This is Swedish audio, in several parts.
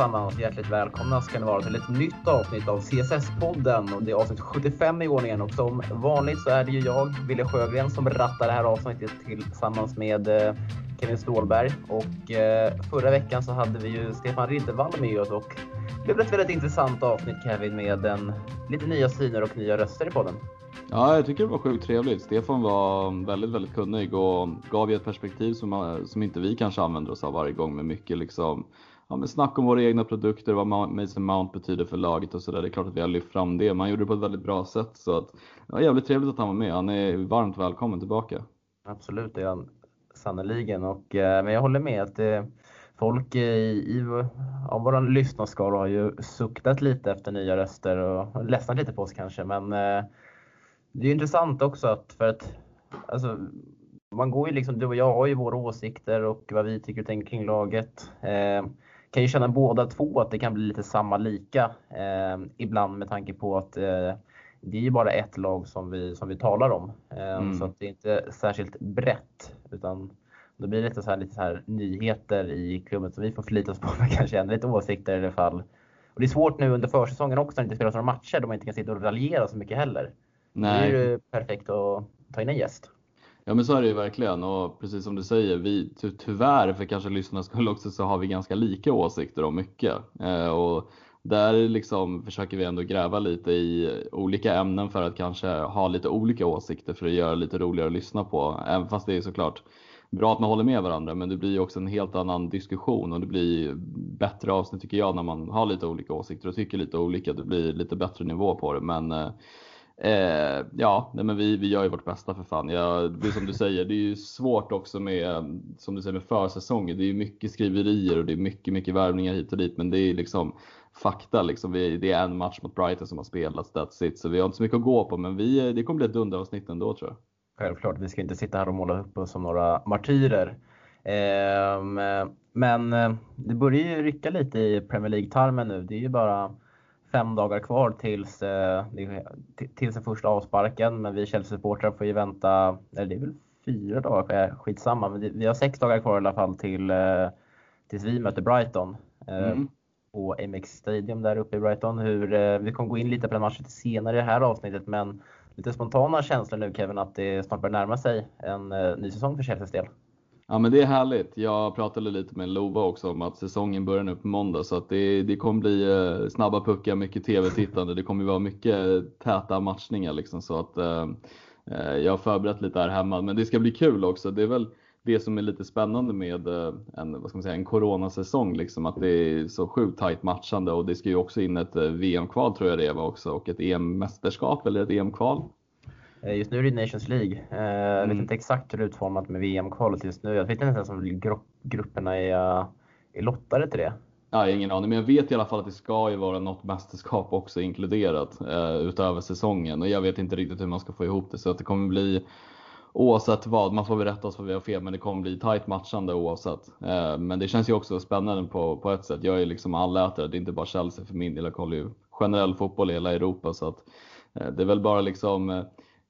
allesammans och Hjärtligt välkomna ska ni vara till ett nytt avsnitt av CSS-podden. Och det är avsnitt 75 i ordningen och som vanligt så är det ju jag, Wille Sjögren, som rattar det här avsnittet tillsammans med eh, Kevin Ståhlberg. Och eh, förra veckan så hade vi ju Stefan Riddervall med oss och det blev ett väldigt intressant avsnitt Kevin med en, lite nya syner och nya röster i podden. Ja, jag tycker det var sjukt trevligt. Stefan var väldigt, väldigt kunnig och gav ju ett perspektiv som, eh, som inte vi kanske använder oss av varje gång med mycket liksom ja, men snack om våra egna produkter, vad Mason Mount betyder för laget och sådär. Det är klart att vi har lyft fram det, men han gjorde det på ett väldigt bra sätt. Så att, det var jävligt trevligt att han var med. Han är varmt välkommen tillbaka. Absolut, det är han sannerligen. Och, eh, men jag håller med att det, folk i, i ja, vår lyssnarskara har ju suktat lite efter nya röster och ledsnat lite på oss kanske. Men eh, det är intressant också att för att alltså, man går ju liksom, du och jag har ju våra åsikter och vad vi tycker och tänker kring laget. Eh, kan ju känna båda två att det kan bli lite samma lika eh, ibland med tanke på att eh, det är ju bara ett lag som vi, som vi talar om. Eh, mm. Så att det är inte särskilt brett utan då blir det lite så här, lite så här nyheter i klubben som vi får förlita oss på för kanske ändra lite åsikter i alla fall. Och det är svårt nu under försäsongen också när det inte spelas några matcher då man inte kan sitta och raljera så mycket heller. Nej. Det är ju perfekt att ta in en gäst. Ja men så är det ju verkligen och precis som du säger, vi ty tyvärr för kanske lyssnarnas skull också så har vi ganska lika åsikter om mycket. Eh, och där liksom försöker vi ändå gräva lite i olika ämnen för att kanske ha lite olika åsikter för att göra det lite roligare att lyssna på. Även fast det är såklart bra att man håller med varandra men det blir ju också en helt annan diskussion och det blir bättre avsnitt tycker jag när man har lite olika åsikter och tycker lite olika. Det blir lite bättre nivå på det men eh, eh, ja, nej men vi, vi gör ju vårt bästa för fan. Ja, det är som du säger, det är ju svårt också med, som du säger, med försäsongen. Det är ju mycket skriverier och det är mycket, mycket värvningar hit och dit, men det är liksom fakta liksom. Vi, det är en match mot Brighton som har spelats, that's it. Så vi har inte så mycket att gå på, men vi, det kommer bli ett dunderavsnitt ändå tror jag. Självklart, vi ska inte sitta här och måla upp oss som några martyrer. Ehm, eh, men det börjar ju rycka lite i Premier League-tarmen nu. Det är ju bara fem dagar kvar tills, eh, tills den första avsparken. Men vi Chelsea-supportrar får ju vänta, eller det är väl fyra dagar, skitsamma. Men vi har sex dagar kvar i alla fall till, eh, tills vi möter Brighton. Eh, mm. På MX Stadium där uppe i Brighton. Hur, vi kommer gå in lite på den matchen senare i det här avsnittet. Men lite spontana känslor nu Kevin att det snart börjar närma sig en ny säsong för Chelseas del. Ja men det är härligt. Jag pratade lite med Lova också om att säsongen börjar nu på måndag så att det, det kommer bli eh, snabba puckar, mycket TV-tittande. Det kommer vara mycket täta matchningar liksom så att eh, eh, jag har förberett lite här hemma. Men det ska bli kul också. Det är väl det som är lite spännande med eh, en, vad ska man säga, en coronasäsong liksom att det är så sjukt tajt matchande och det ska ju också in ett VM-kval tror jag det var också och ett EM-mästerskap eller ett EM-kval. Eh, just nu är det Nations League. Jag vet mm. inte exakt hur det är utformat med VM-kvalet just nu. Jag vet inte ens om grupperna är, är lottade till det. Ja, ingen aning, men jag vet i alla fall att det ska ju vara något mästerskap också inkluderat eh, utöver säsongen och jag vet inte riktigt hur man ska få ihop det så att det kommer bli oavsett vad, man får berätta oss vad vi har fel, men det kommer bli tight matchande oavsett. Eh, men det känns ju också spännande på, på ett sätt. Jag är liksom allätare, det är inte bara Chelsea för min del, jag kollar ju generell fotboll i hela Europa så att eh, det är väl bara liksom eh,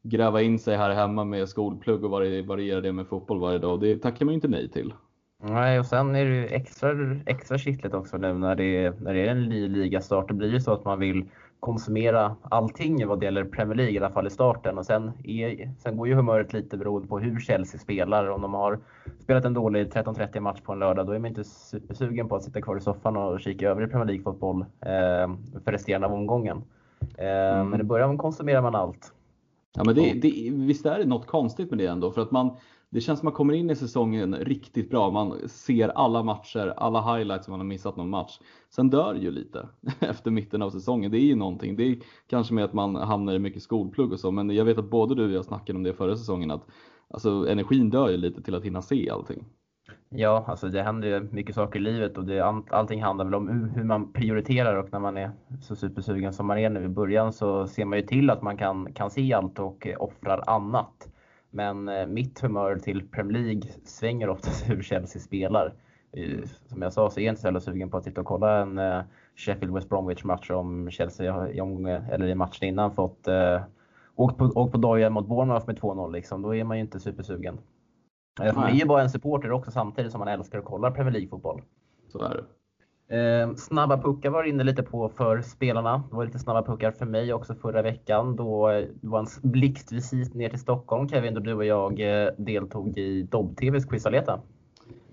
gräva in sig här hemma med skolplugg och variera det med fotboll varje dag. Det tackar man ju inte nej till. Nej, och sen är det extra, extra kittligt också nu när det, när det är en ny ligastart. Det blir ju så att man vill konsumera allting vad det gäller Premier League, i alla fall i starten. Och sen, är, sen går ju humöret lite beroende på hur Chelsea spelar. Om de har spelat en dålig 13-30 match på en lördag, då är man inte supersugen på att sitta kvar i soffan och kika över i Premier League-fotboll eh, för resterande av omgången. Eh, mm. Men i början konsumerar man allt. Ja, men det, det, visst är det något konstigt med det ändå? För att man, det känns som att man kommer in i säsongen riktigt bra. Man ser alla matcher, alla highlights om man har missat någon match. Sen dör ju lite efter mitten av säsongen. Det är ju någonting. Det är kanske med att man hamnar i mycket skolplugg och så. Men jag vet att både du och jag snackade om det förra säsongen. Att alltså, energin dör ju lite till att hinna se allting. Ja, alltså det händer ju mycket saker i livet och det, allting handlar väl om hur man prioriterar och när man är så supersugen som man är nu i början så ser man ju till att man kan, kan se allt och eh, offrar annat. Men eh, mitt humör till Premier League svänger oftast hur Chelsea spelar. Eh, som jag sa så är jag inte så jävla sugen på att titta och kolla en Sheffield West Bromwich match om Chelsea i omgången, eller i matchen innan fått åkt på, åkt på dojan mot Bournemouth med 2-0 liksom. Då är man ju inte supersugen. Man är ju bara en supporter också samtidigt som man älskar att kolla Premier League-fotboll. Så är det. Eh, snabba puckar var inne lite på för spelarna. Det var lite snabba puckar för mig också förra veckan. Då det var en blixtvisit ner till Stockholm Kevin, då du och jag eh, deltog i Dobb-TVs quizaleta.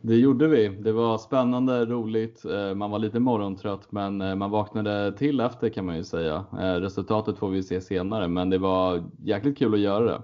Det gjorde vi. Det var spännande, roligt. Eh, man var lite morgontrött men eh, man vaknade till efter kan man ju säga. Resultatet får vi se senare men det var jäkligt kul att göra det.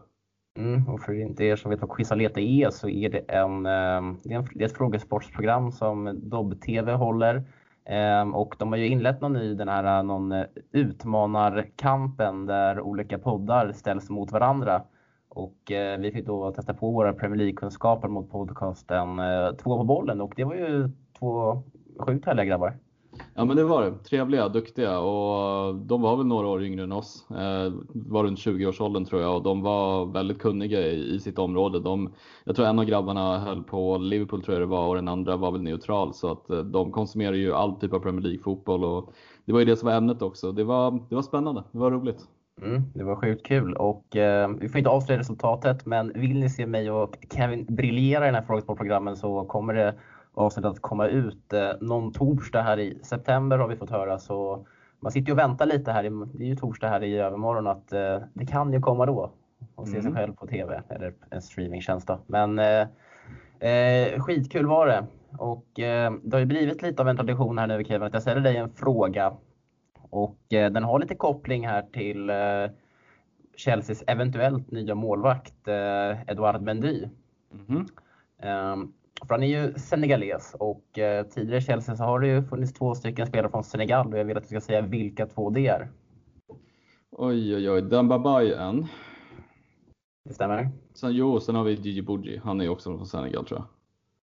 Mm, och för inte er som vet vad Quizaleta är e så är det, ehm, en, det är ett frågesportsprogram som Dobb-TV håller. Ehm, och de har ju inlett någon ny, den här någon eh, utmanarkampen där olika poddar ställs mot varandra. Och eh, vi fick då testa på våra Premier League-kunskaper mot podcasten eh, Två på bollen och det var ju två sjukt härliga grabbar. Ja men det var det. Trevliga, duktiga och de var väl några år yngre än oss. Eh, var runt 20-årsåldern tror jag och de var väldigt kunniga i, i sitt område. De, jag tror en av grabbarna höll på Liverpool tror jag det var och den andra var väl neutral så att eh, de konsumerar ju all typ av Premier League-fotboll och det var ju det som var ämnet också. Det var, det var spännande, det var roligt. Mm, det var sjukt kul och eh, vi får inte avslöja resultatet men vill ni se mig och Kevin briljera i den här frågesportprogrammen så kommer det avsnittet att komma ut eh, någon torsdag här i september har vi fått höra så man sitter ju och väntar lite här, det är ju torsdag här i övermorgon att eh, det kan ju komma då och se mm. sig själv på TV eller en streamingtjänst då. Men eh, eh, skitkul var det och eh, det har ju blivit lite av en tradition här nu Kevin att jag ställer dig en fråga och eh, den har lite koppling här till eh, Chelseas eventuellt nya målvakt eh, Edouard Mendy. Mm. För han är ju senegales och tidigare i Chelsea så har det ju funnits två stycken spelare från Senegal och jag vill att du ska säga vilka två det är. Oj, oj, oj. Dambaba är en. Det stämmer. Sen, jo, sen har vi Gigi Bouji. Han är också från Senegal tror jag.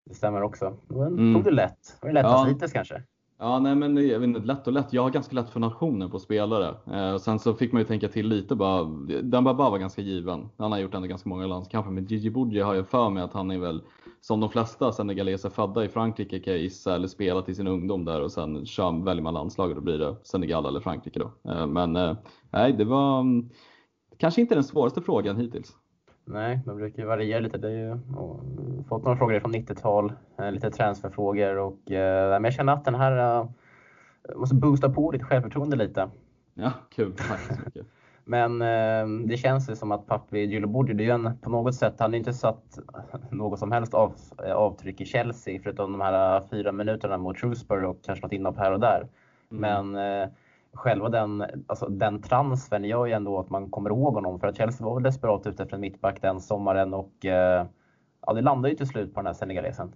Det stämmer också. Men mm. tog du lätt? Var det lättast ja. hittills kanske? Ja, nej men jag vet inte, lätt och lätt. Jag har ganska lätt för nationer på spelare. Eh, sen så fick man ju tänka till lite bara. Dembaba var ganska given. Han har gjort ändå ganska många landskamper. Men Gigi Bouji har jag för mig att han är väl, som de flesta senegaleser födda i Frankrike kan jag gissa, eller spelat i sin ungdom där och sen kör, väljer man landslag och då blir det Senegal eller Frankrike då. Eh, men eh, nej, det var mm, kanske inte den svåraste frågan hittills. Nej, de brukar ju variera lite. Det är ju, fått några frågor från 90-tal, eh, lite transferfrågor och eh, men jag känner att den här uh, måste boosta på ditt självförtroende lite. Ja, kul. Men eh, det känns ju som att Papi Djilobodji, det är ju en, på något sätt, han har inte satt något som helst av, avtryck i Chelsea förutom de här fyra minuterna mot Shrewsbury och kanske något inhopp här och där. Mm. Men eh, själva den, alltså den transfern gör ju ändå att man kommer ihåg honom. För att Chelsea var väl desperat ute efter en mittback den sommaren och eh, ja, det landade ju till slut på den här senegalesen.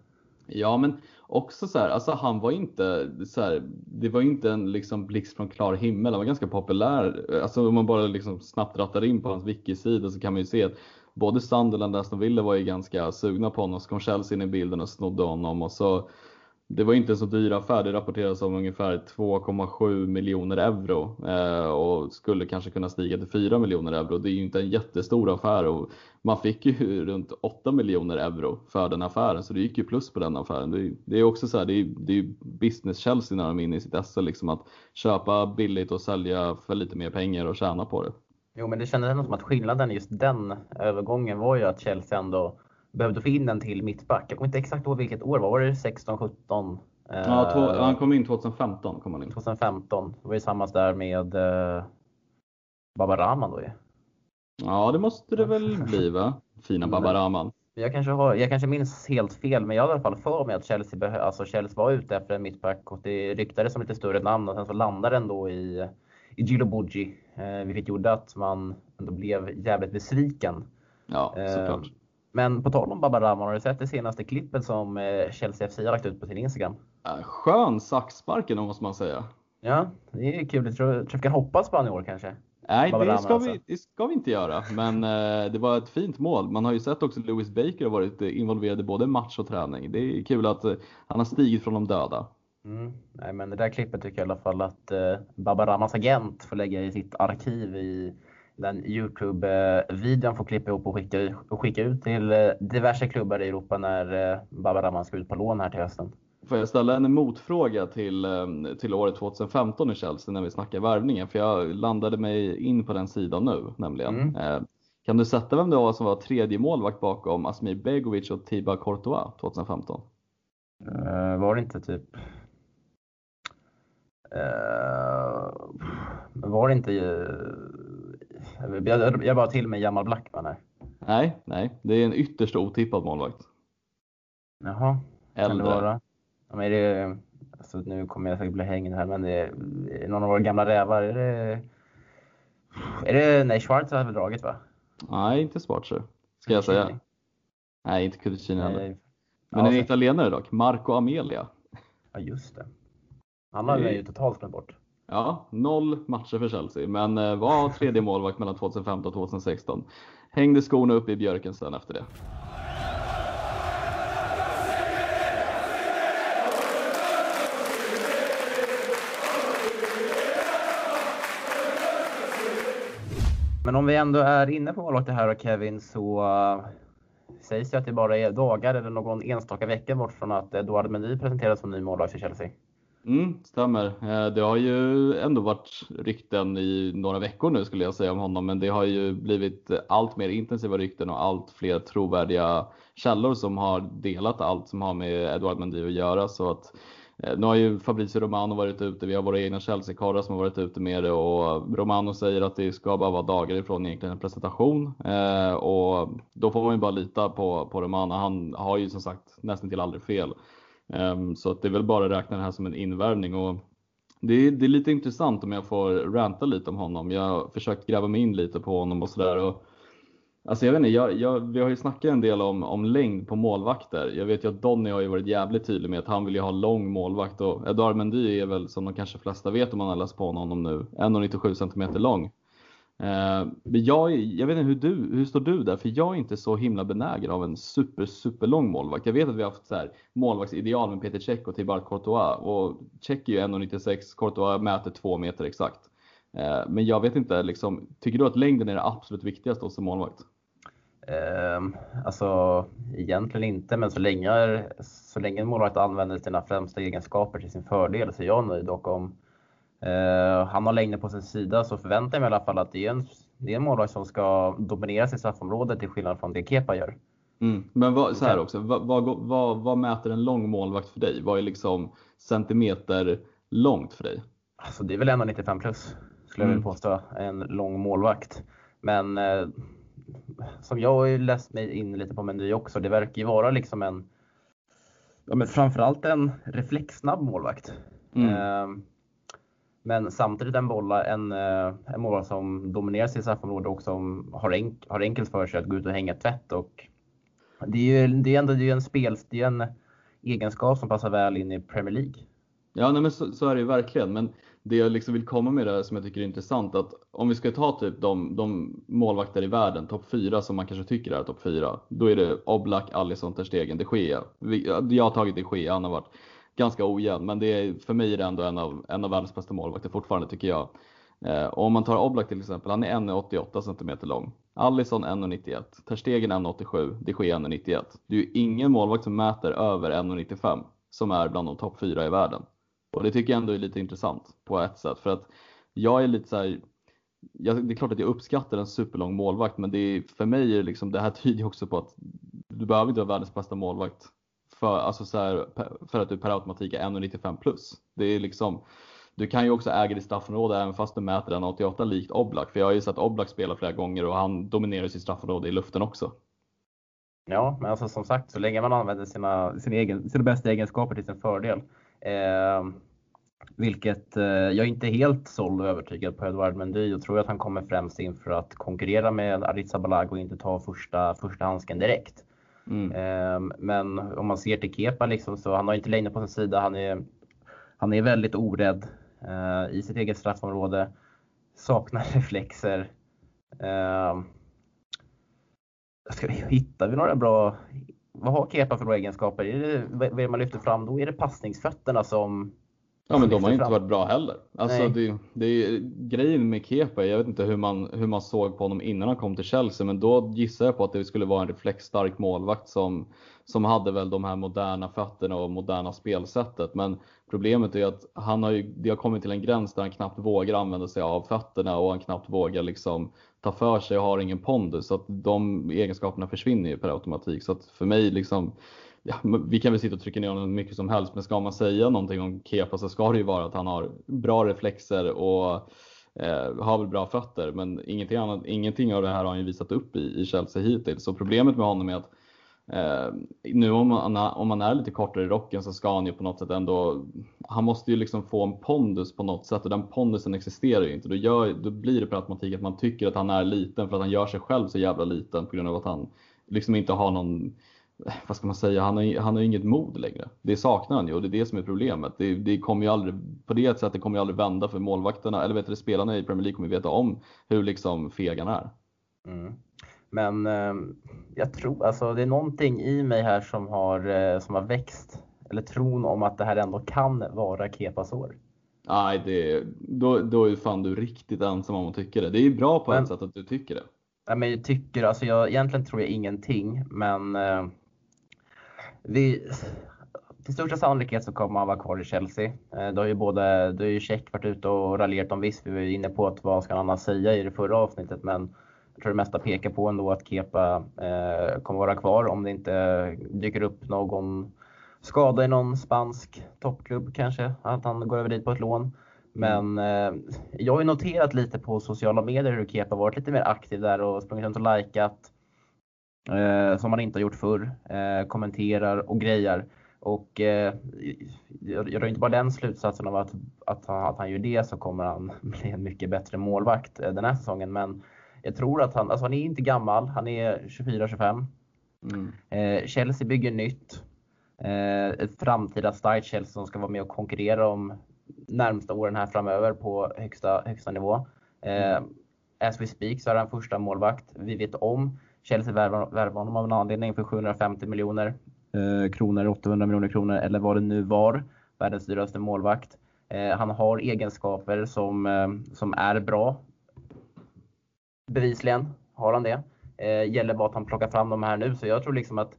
Ja, men också så här, alltså han var inte så här, det var inte en liksom blixt från klar himmel. Han var ganska populär. Alltså om man bara liksom snabbt rattar in på hans wiki-sida så kan man ju se att både Sunderland och Aston Villa var ju ganska sugna på honom. Så kom Chelsea in i bilden och snodde honom och så det var inte en så dyr affär. Det rapporteras om ungefär 2,7 miljoner euro eh, och skulle kanske kunna stiga till 4 miljoner euro. Det är ju inte en jättestor affär och man fick ju runt 8 miljoner euro för den affären så det gick ju plus på den affären. Det, det är också så här, det är, det är business Chelsea när de är inne i sitt SL liksom att köpa billigt och sälja för lite mer pengar och tjäna på det. Jo, men det kändes ändå som att skillnaden just den övergången var ju att Chelsea ändå behövde få in en till mittback. Jag kommer inte exakt ihåg vilket år var det? 16, 17? Ja, två, han kom in 2015. Kom han in. 2015. Det var ju samma där med eh, Baba Rahman då ju. Ja, det måste det väl bli va? Fina Baba Rahman. Jag kanske, har, jag kanske minns helt fel, men jag har i alla fall för mig att Chelsea, behö, alltså Chelsea var ute efter en mittback och det ryktades som lite större namn och sen så landade den då i, i Gilo eh, vilket gjorde att man ändå blev jävligt besviken. Ja, såklart. Eh, men på tal om Baba Rahman, har du sett det senaste klippet som eh, Chelsea FC har lagt ut på sin Instagram? Skön saxsparken måste man säga. Ja, det är kul. Jag tror, jag tror vi kan hoppas på honom i år kanske. Nej, det ska, alltså. vi, det ska vi inte göra. Men eh, det var ett fint mål. Man har ju sett också Lewis Baker har varit involverad i både match och träning. Det är kul att eh, han har stigit från de döda. Mm. Nej, men det där klippet tycker jag i alla fall att eh, Baba Rahmans agent får lägga i sitt arkiv i den Youtube-videon får klippa ihop och skicka, och skicka ut till eh, diverse klubbar i Europa när eh, Baba Rahman ska ut på lån här till hösten. Får jag ställa en motfråga till, eh, till året 2015 i Chelsea när vi snackar värvningen? För jag landade mig in på den sidan nu nämligen. Mm. Kan du sätta vem det var som var tredje målvakt bakom Asmir Begovic och Tiba Courtois 2015? var det inte typ Uh, var det inte... Uh, jag, jag bara till med Jamal Blackman här. Nej, nej, det är en ytterst otippad målvakt. Jaha. Äldre. Kan det vara? Ja, men är det, alltså, nu kommer jag säkert bli hängd här, men det är, är någon av våra gamla rävar. Är det, är det nej, Schwarz har väl dragit va? Nej, inte Schwarzer. Ska jag säga. Nej, inte Kudicini heller. Men ja, en italienare dock, Marco Amelia. Ja, just det. Han har ju totalt glömt bort. Ja, noll matcher för Chelsea, men eh, var tredje målvakt mellan 2015 och 2016. Hängde skorna upp i björken sen efter det. Men om vi ändå är inne på målvakter här och Kevin så eh, sägs det att det bara är dagar eller någon enstaka vecka bort från att eh, Eduard Mendy presenteras som ny målvakt för Chelsea. Mm, stämmer. Eh, det har ju ändå varit rykten i några veckor nu skulle jag säga om honom, men det har ju blivit allt mer intensiva rykten och allt fler trovärdiga källor som har delat allt som har med Edward Mendy att göra. Så att eh, nu har ju Fabrizio Romano varit ute, vi har våra egna Chelsea-karlar som har varit ute med det och Romano säger att det ska bara vara dagar ifrån egentligen en presentation. Eh, och då får man ju bara lita på, på Romano. Han har ju som sagt nästan till aldrig fel. Ehm, så att det är väl bara att räkna det här som en invärvning. Och det är, det är lite intressant om jag får ranta lite om honom. Jag har försökt gräva mig in lite på honom och sådär. Alltså jag vet inte, jag, jag, vi har ju snackat en del om, om längd på målvakter. Jag vet ju att Donny har ju varit jävligt tydlig med att han vill ju ha lång målvakt och Edouard Mendy är väl som de kanske flesta vet om man har läst på honom nu, 1,97 cm lång. Eh, men jag, jag vet inte hur du, hur står du där? För jag är inte så himla benägen av en super, super lång målvakt. Jag vet att vi har haft så här målvaktsideal med Peter Cech och Thibaut Courtois och Cech är ju 1,96, Courtois mäter 2 meter exakt. Eh, men jag vet inte, liksom, tycker du att längden är det absolut viktigaste hos en målvakt? Um, alltså egentligen inte, men så länge, så länge en målvakt använder sina främsta egenskaper till sin fördel så är jag nöjd. Och om uh, han har längden på sin sida så förväntar jag mig i alla fall att det är en, det är en målvakt som ska dominera sitt straffområde till skillnad från det Kepa gör. Mm. Men vad, så här också, vad, vad, vad, vad, mäter en lång målvakt för dig? Vad är liksom centimeter långt för dig? Alltså det är väl 1,95 plus skulle jag vilja mm. påstå, en lång målvakt. Men eh, som jag har ju läst mig in lite på Mendy också, det verkar ju vara liksom en, ja men framförallt en reflexsnabb målvakt. Mm. Eh, men samtidigt en, bolla, en, eh, en målvakt som dominerar sitt straffområde och som har, enk, har enkelt för sig att gå ut och hänga tvätt. Och det är ju det är ändå det är en spel, det är en egenskap som passar väl in i Premier League. Ja, nej, men så, så är det ju verkligen. Men det jag liksom vill komma med där som jag tycker är intressant att om vi ska ta typ de, de målvakter i världen, topp 4, som man kanske tycker är topp 4. då är det Oblak, Alisson, Ter Stegen, de Gea. Jag har tagit de Gea, han har varit ganska ojämn, men det är, för mig är det ändå en av, en av världens bästa målvakter fortfarande tycker jag. Eh, och om man tar Oblak till exempel, han är 1,88 cm lång. Allison 1,91, Ter Stegen 1,87, de Gea 1,91. Det är ju ingen målvakt som mäter över 1,95 som är bland de topp fyra i världen. Och det tycker jag ändå är lite intressant på ett sätt för att jag är lite så här, jag, det är klart att jag uppskattar en superlång målvakt men det är, för mig är liksom, det här tyder också på att du behöver inte vara världens bästa målvakt för, alltså så här, för att du per automatik är 1,95 plus. Det är liksom, du kan ju också äga ditt straffområde även fast du mäter 1,88 likt Oblak. För jag har ju sett Oblak spela flera gånger och han dominerar sitt straffområde i luften också. Ja, men alltså som sagt, så länge man använder sina, sina, egen, sina bästa egenskaper till sin fördel Eh, vilket eh, jag är inte helt såld och övertygad på Edward Mendy och tror att han kommer främst in för att konkurrera med Aritza och inte ta första, första handsken direkt. Mm. Ehm, men om man ser till Kepa liksom, så han har inte längre på sin sida. Han är, han är väldigt orädd eh, i sitt eget straffområde. Saknar reflexer. Eh, ska vi, hittar vi några bra vad har Kepa för bra egenskaper? Är det, vad är det man lyfter fram då? Är det passningsfötterna som Ja men de har inte fram? varit bra heller. Alltså det, det är grejen med Kepa, jag vet inte hur man, hur man såg på honom innan han kom till Chelsea, men då gissar jag på att det skulle vara en reflexstark målvakt som, som hade väl de här moderna fötterna och moderna spelsättet. Men problemet är att han har ju, det har kommit till en gräns där han knappt vågar använda sig av fötterna och han knappt vågar liksom ta för sig och har ingen pondus. Så att de egenskaperna försvinner ju per automatik. Så att för mig liksom, ja, vi kan väl sitta och trycka ner honom mycket som helst, men ska man säga någonting om Kepa så ska det ju vara att han har bra reflexer och eh, har väl bra fötter. Men ingenting, annat, ingenting av det här har han ju visat upp i, i Chelsea hittills. Så problemet med honom är att Eh, nu om man, om man är lite kortare i rocken så ska han ju på något sätt ändå, han måste ju liksom få en pondus på något sätt och den pondusen existerar ju inte. Då, gör, då blir det per automatik att man tycker att han är liten för att han gör sig själv så jävla liten på grund av att han liksom inte har någon, vad ska man säga, han har, han har inget mod längre. Det saknar han ju och det är det som är problemet. Det, det kommer ju aldrig, på det sättet kommer ju aldrig vända för målvakterna, eller vet du, spelarna i Premier League kommer veta om hur liksom feg han är. Mm. Men eh, jag tror, alltså det är någonting i mig här som har, eh, som har växt. Eller tron om att det här ändå kan vara Kepas år. Nej, det, då, då är fan du riktigt ensam om att tycka det. Det är ju bra på men, ett sätt att du tycker det. Nej, men jag tycker, alltså jag, egentligen tror jag ingenting, men eh, vi, till största sannolikhet så kommer han vara kvar i Chelsea. Eh, då har ju både, då har ju Check varit ute och raljerat om visst, vi var inne på att vad ska han annars säga i det förra avsnittet, men jag tror det mesta pekar på ändå att Kepa eh, kommer vara kvar om det inte dyker upp någon skada i någon spansk toppklubb kanske, att han går över dit på ett lån. Men eh, jag har ju noterat lite på sociala medier hur Kepa varit lite mer aktiv där och sprungit runt och likat. Eh, som han inte har gjort förr. Eh, kommenterar och grejar. Och eh, jag drar inte bara den slutsatsen av att, att, att han gör det så kommer han bli en mycket bättre målvakt eh, den här säsongen. Men jag tror att han, alltså han är inte gammal, han är 24-25. Mm. Eh, Chelsea bygger nytt. Eh, ett framtida starkt Chelsea som ska vara med och konkurrera om närmsta åren här framöver på högsta, högsta nivå. Eh, as we speak så är han första målvakt. Vi vet om Chelsea värvar honom av en anledning för 750 miljoner eh, kronor, 800 miljoner kronor eller vad det nu var. Världens dyraste målvakt. Eh, han har egenskaper som, eh, som är bra. Bevisligen har han det. Eh, gäller bara att han plockar fram de här nu. Så jag tror liksom att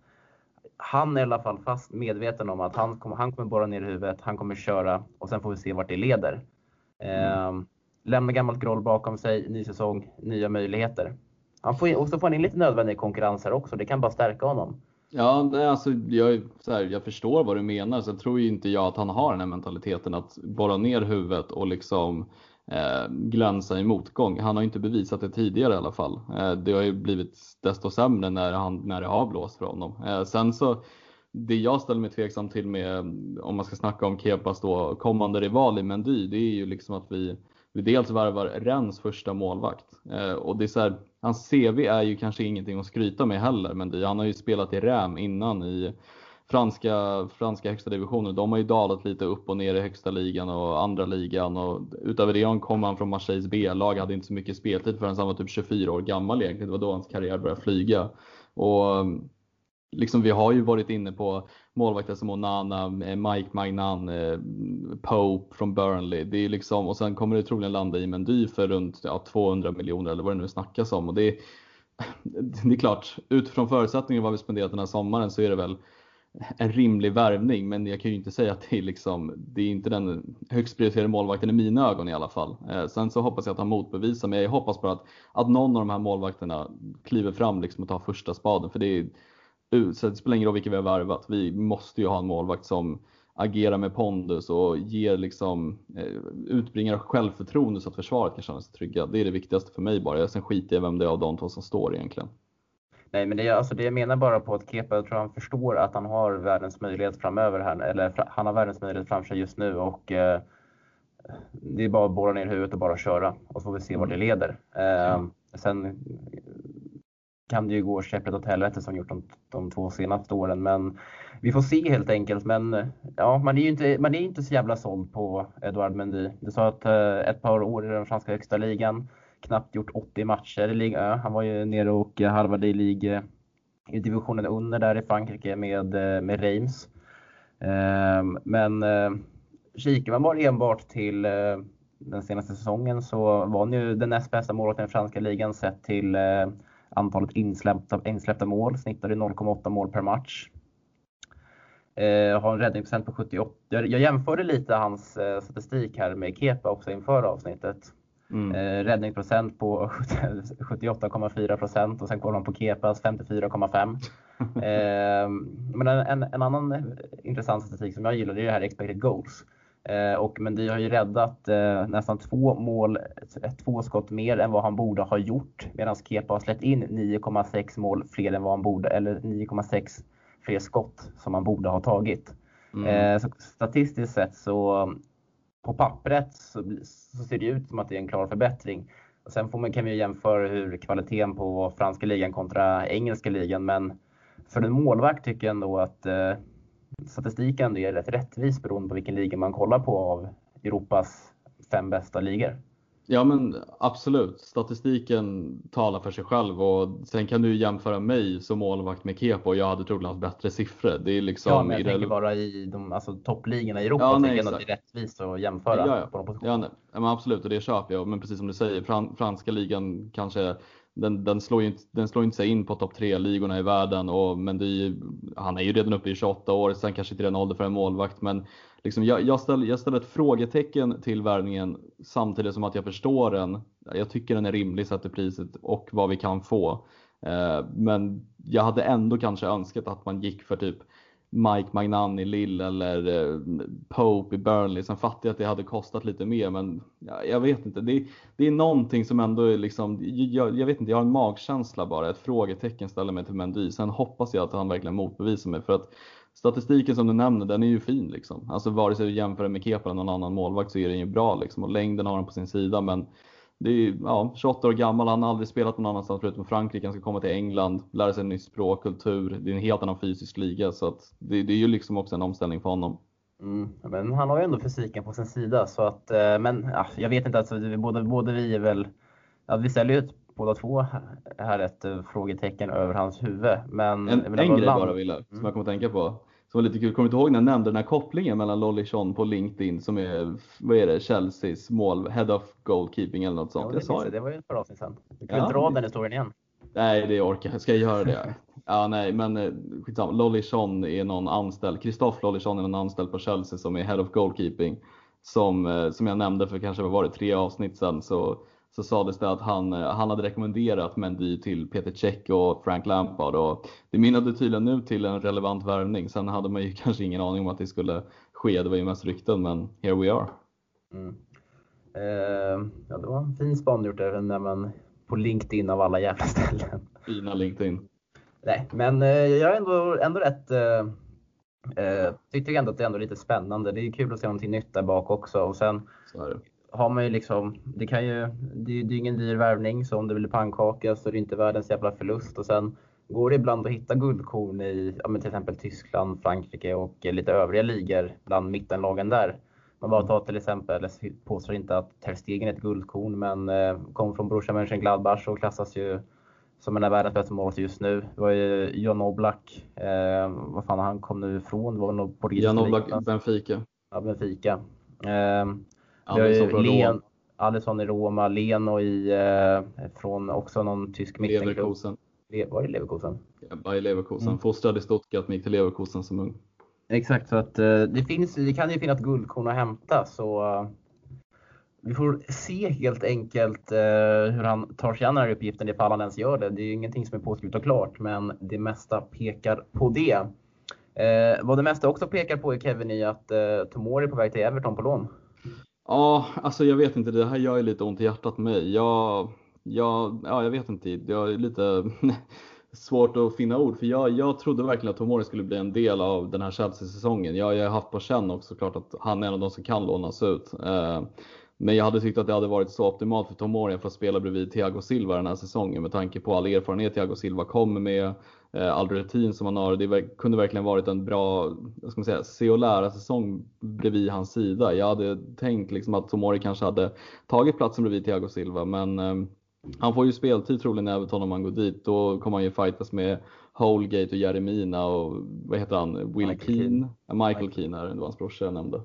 han är i alla fall fast medveten om att han, kommer, han kommer borra ner huvudet, han kommer köra och sen får vi se vart det leder. Eh, lämna gammalt groll bakom sig, ny säsong, nya möjligheter. Han får in, och så får han in lite nödvändig konkurrens här också. Det kan bara stärka honom. Ja, alltså, jag, så här, jag förstår vad du menar. Sen tror ju inte jag att han har den här mentaliteten att borra ner huvudet och liksom eh, glänsa i motgång. Han har inte bevisat det tidigare i alla fall. Eh, det har ju blivit desto sämre när, han, när det har blåst för honom. Eh, sen så det jag ställer mig tveksam till med, om man ska snacka om Kepas då, kommande rival i Mendy, det är ju liksom att vi, vi dels värvar Rens första målvakt. Eh, och det är så här, hans CV är ju kanske ingenting att skryta med heller, Mendy. Han har ju spelat i RÄM innan i franska, franska högsta divisionen, de har ju dalat lite upp och ner i högsta ligan och andra ligan och utöver det kom han från Marseilles B-lag, hade inte så mycket speltid förrän han var typ 24 år gammal egentligen. Det var då hans karriär började flyga. Och liksom vi har ju varit inne på målvakter som Onana, eh, Mike Magnan, eh, Pope från Burnley. Det är liksom, och sen kommer det troligen landa i Mendy för runt ja, 200 miljoner eller vad det nu snackas om. Och det, är, det är klart, utifrån förutsättningarna vad vi spenderat den här sommaren så är det väl en rimlig värvning, men jag kan ju inte säga att det är, liksom, det är inte den högst prioriterade målvakten i mina ögon i alla fall. Eh, sen så hoppas jag att han motbevisar, men jag hoppas bara att, att någon av de här målvakterna kliver fram liksom och tar första spaden. För det, är, så det spelar ingen roll vilka vi har värvat, vi måste ju ha en målvakt som agerar med pondus och ger liksom, eh, utbringar självförtroende så att försvaret kan känna sig trygga. Det är det viktigaste för mig bara. Sen skiter jag vem det är av de två som står egentligen. Nej, men det, alltså det jag menar bara på att Kepa, jag tror han förstår att han har världens möjlighet framöver här, eller han har världens möjlighet framför sig just nu och eh, det är bara att borra ner huvudet och bara köra och så får vi se vart det leder. Eh, sen kan det ju gå käpprätt åt helvete som gjort de, de två senaste åren, men vi får se helt enkelt. Men ja, man är ju inte, man är inte så jävla såld på Edouard Mendy. Du sa att eh, ett par år i den franska högsta ligan knappt gjort 80 matcher i Ligue Ö. Han var ju nere och harvade i Ligue i divisionen under där i Frankrike med, eh, med Reims. Eh, men eh, kikar man bara enbart till eh, den senaste säsongen så var han ju den näst bästa målvakten i franska ligan sett till eh, antalet insläppta, insläppta mål. Snittade 0,8 mål per match. har en räddningsprocent på 78. Jag jämförde lite hans statistik här med Kepa också inför avsnittet. Mm. Eh, räddningsprocent på 78,4 procent och sen kollar man på Kepas 54,5. eh, men en, en, annan intressant statistik som jag gillar det är det här expected goals. Eh, och Mendy har ju räddat eh, nästan två mål, två skott mer än vad han borde ha gjort. Medan Kepa har släppt in 9,6 mål fler än vad han borde, eller 9,6 fler skott som han borde ha tagit. Mm. Eh, så statistiskt sett så på pappret så, så, ser det ut som att det är en klar förbättring. Och sen får man, kan vi jämföra hur kvaliteten på franska ligan kontra engelska ligan. Men för en målvakt tycker jag ändå att eh, statistiken är rätt rättvis beroende på vilken liga man kollar på av Europas fem bästa ligor. Ja men absolut, statistiken talar för sig själv och sen kan du jämföra mig som målvakt med Kepo och jag hade troligen haft bättre siffror. Det är liksom ja, men jag tänker bara i de alltså, toppligorna i Europa ja, nej, att det är rättvist att jämföra ja, ja. på de positionerna. Ja, nej. men absolut, och det köper jag. Men precis som du säger, fran franska ligan kanske den, den, slår ju inte, den slår inte sig in på topp tre ligorna i världen. Och, men det han är ju redan uppe i 28 år, sen kanske inte den ålder för en målvakt. Men liksom, jag, jag, ställer, jag ställer ett frågetecken till värvningen samtidigt som att jag förstår den. Jag tycker den är rimlig sett till priset och vad vi kan få. Eh, men jag hade ändå kanske önskat att man gick för typ Mike Magnan i Lille eller eh, Pope i Burnley. Sen fattar jag att det hade kostat lite mer men jag vet inte. Det, det är någonting som ändå är liksom, jag, jag, vet inte, jag har en magkänsla bara. Ett frågetecken ställer mig till Mendy. Sen hoppas jag att han verkligen motbevisar mig för att statistiken som du nämner, den är ju fin liksom. Alltså vare sig du jämför med Kepa eller någon annan målvakt så är den ju bra liksom och längden har han på sin sida men det är ja, 28 år gammal, han har aldrig spelat någon annanstans förutom Frankrike. Han ska komma till England, lära sig en ny språk, kultur. Det är en helt annan fysisk liga så att det, det är ju liksom också en omställning för honom. Mm, men han har ju ändå fysiken på sin sida så att, eh, men ja, jag vet inte, alltså, både, både vi är väl, ja, vi ställer ju båda två här ett eh, frågetecken över hans huvud. Men, en, en grej bara Wille, mm. som jag kommer att tänka på som var lite kul. Kommer du ihåg när jag nämnde den här kopplingen mellan Lolly Sean på LinkedIn som är, vad är det, Chelseas mål, head of goalkeeping eller något sånt? Ja, det, jag sa det. det var ju ett par avsnitt sedan. Du kan ja, dra den historien igen. Nej, det orkar jag. Ska jag göra det? ja, nej, men eh, skitsamma. Lolly Sean är någon anställd. Kristoff Lolly Sean är någon anställd på Chelsea som är head of goalkeeping. Som, eh, som jag nämnde för kanske var det tre avsnitt sedan så så sades det att han, eh, han hade rekommenderat Mendy till Peter Cech och Frank Lampard och det mynnade tydligen nu till en relevant värvning. Sen hade man ju kanske ingen aning om att det skulle ske, det var ju mest rykten men here we are. Mm. Eh, ja, det var en fin span gjort även när man på LinkedIn av alla jävla ställen. Fina LinkedIn. Nej, men eh, jag är ändå, ändå rätt eh, eh, tyckte ändå att det är ändå lite spännande. Det är kul att se någonting nytt där bak också. Och sen har man ju liksom, det kan ju, det, är ingen dyr värvning så om det blir pannkaka så är det inte världens jävla förlust. Och sen går det ibland att hitta guldkorn i ja, till exempel Tyskland, Frankrike och lite övriga ligor bland mittenlagen där. Man bara tar till exempel, jag påstår inte att Ter Stegen är ett guldkorn, men eh, kom från Borussia Mönchengladbach och klassas ju som en av världens bästa målvakt just nu. Det var ju John Oblak, eh, vad fan han kom nu ifrån? Det var nog John Oblak, Benfica. Ja, Benfica. Eh, Alisson från Len, Roma. Alisson i Roma, Leno i, eh, från också någon tysk mittenklubb. Leverkusen. Le, var det Leverkusen? Ja, Bayer Leverkusen. Mm. Fostrad i Stuttgart men gick till Leverkusen som ung. Exakt, så att eh, det, finns, det kan ju finnas guldkorn att hämta. Så uh, vi får se helt enkelt uh, hur han tar sig an den här uppgiften ifall han ens gör det. Det är ju ingenting som är påskrivet och klart, men det mesta pekar på det. Uh, vad det mesta också pekar på är Kevin i att uh, Tomori är på väg till Everton på lån. Ja, alltså jag vet inte, det här gör ju lite ont i hjärtat med mig. Jag, jag, ja, jag vet inte, jag är lite svårt att finna ord för jag, jag trodde verkligen att Tomori skulle bli en del av den här Chelsea-säsongen. Jag, jag har haft på känn också klart att han är en av de som kan lånas ut. Eh, men jag hade tyckt att det hade varit så optimalt för Tomori att få spela bredvid Thiago Silva den här säsongen med tanke på all erfarenhet Thiago Silva kommer med, eh, all rutin som han har. Det kunde verkligen varit en bra, vad ska säga, se och lära säsong bredvid hans sida. Jag hade tänkt liksom att Tomori kanske hade tagit platsen bredvid Thiago Silva men eh, han får ju speltid troligen i Everton om han går dit. Då kommer han ju fightas med Holgate och Jeremina och vad heter han? Will Michael Keane? Keane. Michael Keane är det, det var hans brorsa jag nämnde.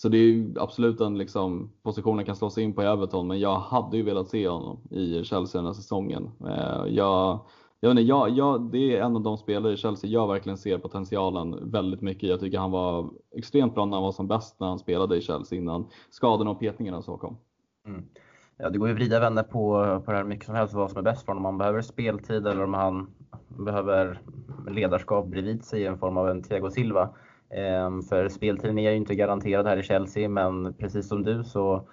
Så det är absolut en liksom, position han kan slå sig in på i Everton, men jag hade ju velat se honom i Chelsea den här säsongen. Eh, jag, jag, inte, jag, jag, det är en av de spelare i Chelsea jag verkligen ser potentialen väldigt mycket. Jag tycker han var extremt bra när han var som bäst när han spelade i Chelsea innan skadorna och petningarna så kom. Mm. ja, det går ju att vrida och vända på, på det här mycket som helst vad som är bäst för honom. Om han behöver speltid eller om han behöver ledarskap bredvid sig i en form av en Thiago Silva. Ehm, för speltiden är ju inte garanterad här i Chelsea, men precis som du så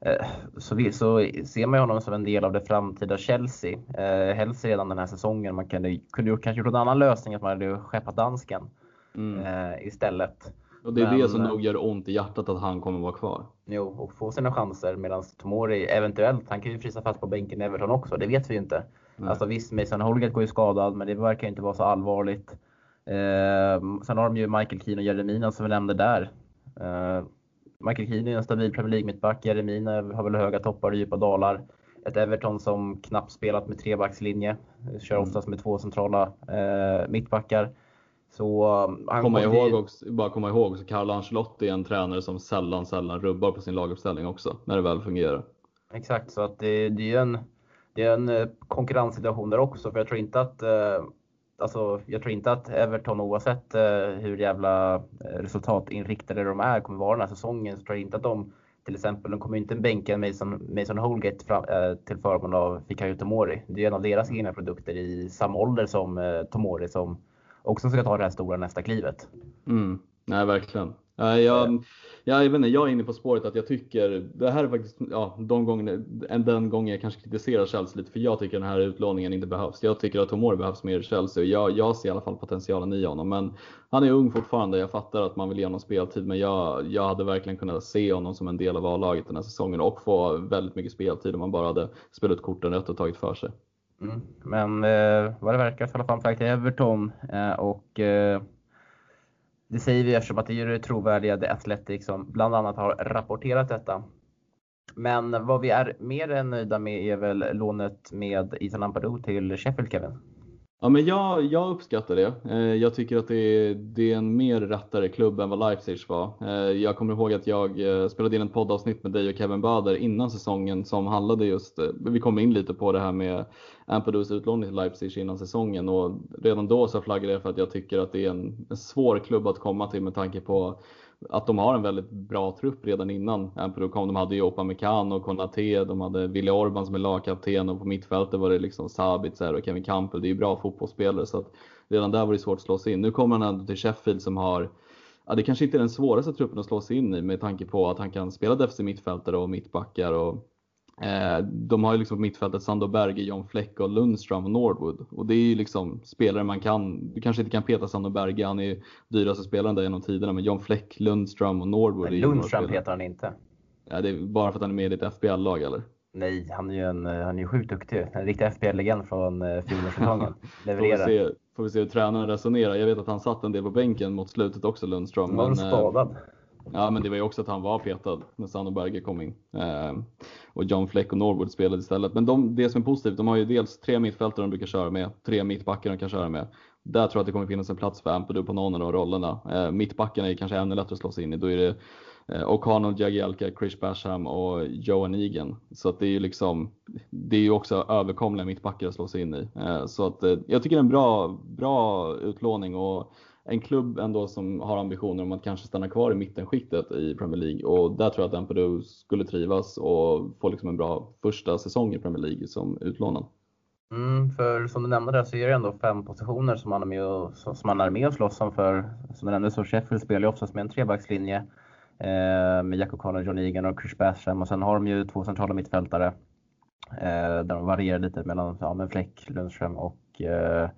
eh, så, vi, så ser man honom som en del av det framtida Chelsea. Eh, helst redan den här säsongen. Man kunde, kunde kanske gjort en annan lösning, att man hade skeppat dansken mm. eh, istället. Och det är Men, det som nog gör ont i hjärtat att han kommer vara kvar. Jo, och få sina chanser medan Tomori eventuellt, han kan ju frysa fast på bänken i Everton också, det vet vi ju inte. Nej. Alltså visst, Mason Holgate går ju skadad, men det verkar inte vara så allvarligt. Eh, sen har de ju Michael Keane och Jeremina som vi nämnde där. Eh, Michael Keane är en stabil Premier League mittback, Jeremina har väl höga toppar och djupa dalar. Ett Everton som knappt spelat med trebackslinje, kör mm. oftast med två centrala eh, mittbackar. Så um, han komma ihåg också, bara komma ihåg så Carlo Ancelotti är en tränare som sällan, sällan rubbar på sin laguppställning också, när det väl fungerar. Exakt, så att det, det är en, det är en eh, konkurrenssituation där också, för jag tror inte att eh, Alltså, jag tror inte att Everton oavsett eh, hur jävla resultatinriktade de är kommer vara den här säsongen så tror jag inte att de till exempel, de kommer inte bänka Mason, Mason Holgate fram, äh, till förmån av Fikayo Tomori. Det är en av deras egna produkter i samma ålder som äh, Tomori som också ska ta det här stora nästa klivet. Mm. Nej, verkligen. Jag, jag, jag, vet inte, jag är inne på spåret att jag tycker, det här är faktiskt ja, de gånger, den gången jag kanske kritiserar Chelsea lite för jag tycker den här utlåningen inte behövs. Jag tycker att Tomori behövs mer i Chelsea och jag, jag ser i alla fall potentialen i honom. Men han är ung fortfarande, jag fattar att man vill ge honom speltid men jag, jag hade verkligen kunnat se honom som en del av A-laget den här säsongen och få väldigt mycket speltid om man bara hade spelat korten rätt och tagit för sig. Mm. Men eh, vad det verkar så i alla fall på till Everton eh, och eh, det säger vi eftersom att det är det trovärdiga The Athletic som bland annat har rapporterat detta. Men vad vi är mer än nöjda med är väl lånet med Ethan Ampadu till Sheffield, Kevin? Ja, men jag, jag uppskattar det. Eh, jag tycker att det är, det är en mer rättare klubb än vad Leipzig var. Eh, jag kommer ihåg att jag eh, spelade in ett poddavsnitt med dig och Kevin Bader innan säsongen som handlade just, vi kom in lite på det här med Ampadus utlåning till Leipzig innan säsongen och redan då så flaggade jag för att jag tycker att det är en, en svår klubb att komma till med tanke på att de har en väldigt bra trupp redan innan Ampero kom. De hade ju Upamecano och Konate, de hade Willy Orban som är lagkapten och på mittfältet var det liksom Sabitzer och Kevin Campbell. Det är ju bra fotbollsspelare så att redan där var det svårt att slå sig in. Nu kommer han ändå till Sheffield som har Ja, det kanske inte är den svåraste truppen att slå sig in i med tanke på att han kan spela defensiv mittfältare och mittbackar och de har ju liksom på mittfältet Sando Berge, John Fleck och Lundström och Nordwood. Och det är ju liksom spelare man kan, du kanske inte kan peta Sando Berge, han är ju dyraste spelaren där genom tiderna, men John Fleck, Lundström och Nordwood men Lundström petar han inte. Ja, det är bara för att han är med i ditt FBL-lag eller? Nej, han är ju en, han är sjukt duktig. En riktig FBL-legend från eh, fjolårssäsongen. Levererar. får, vi se, får vi se hur tränaren resonerar. Jag vet att han satt en del på bänken mot slutet också, Lundström. Han eh, skadad? Ja, men det var ju också att han var petad när Sano Berge kom in. Eh, och John Fleck och Norwood spelade istället. Men de, det som är positivt, de har ju dels tre mittfältare de brukar köra med, tre mittbackar de kan köra med. Där tror jag att det kommer finnas en plats för Ampadu på någon av de rollerna. Eh, mittbackarna är kanske ännu lättare att slå sig in i. Då är det eh, O'Connell, Jagielka, Chris Basham och Johan Egan. Så att det är ju liksom, det är ju också överkomliga mittbackar att slå sig in i. Eh, så att eh, jag tycker det är en bra, bra utlåning och en klubb ändå som har ambitioner om att kanske stanna kvar i mittenskiktet i Premier League och där tror jag att Ampadu skulle trivas och få liksom en bra första säsong i Premier League som utlånad. Mm, för som du nämnde där så är det ändå fem positioner som man är med och, som han är med och slåss om för. Som du nämnde så Sheffield spelar ju oftast med en trebackslinje eh, med Jack O'Connor, John Egan och Chris Basham och sen har de ju två centrala mittfältare eh, där de varierar lite mellan ja, Fläck, Lundström och eh,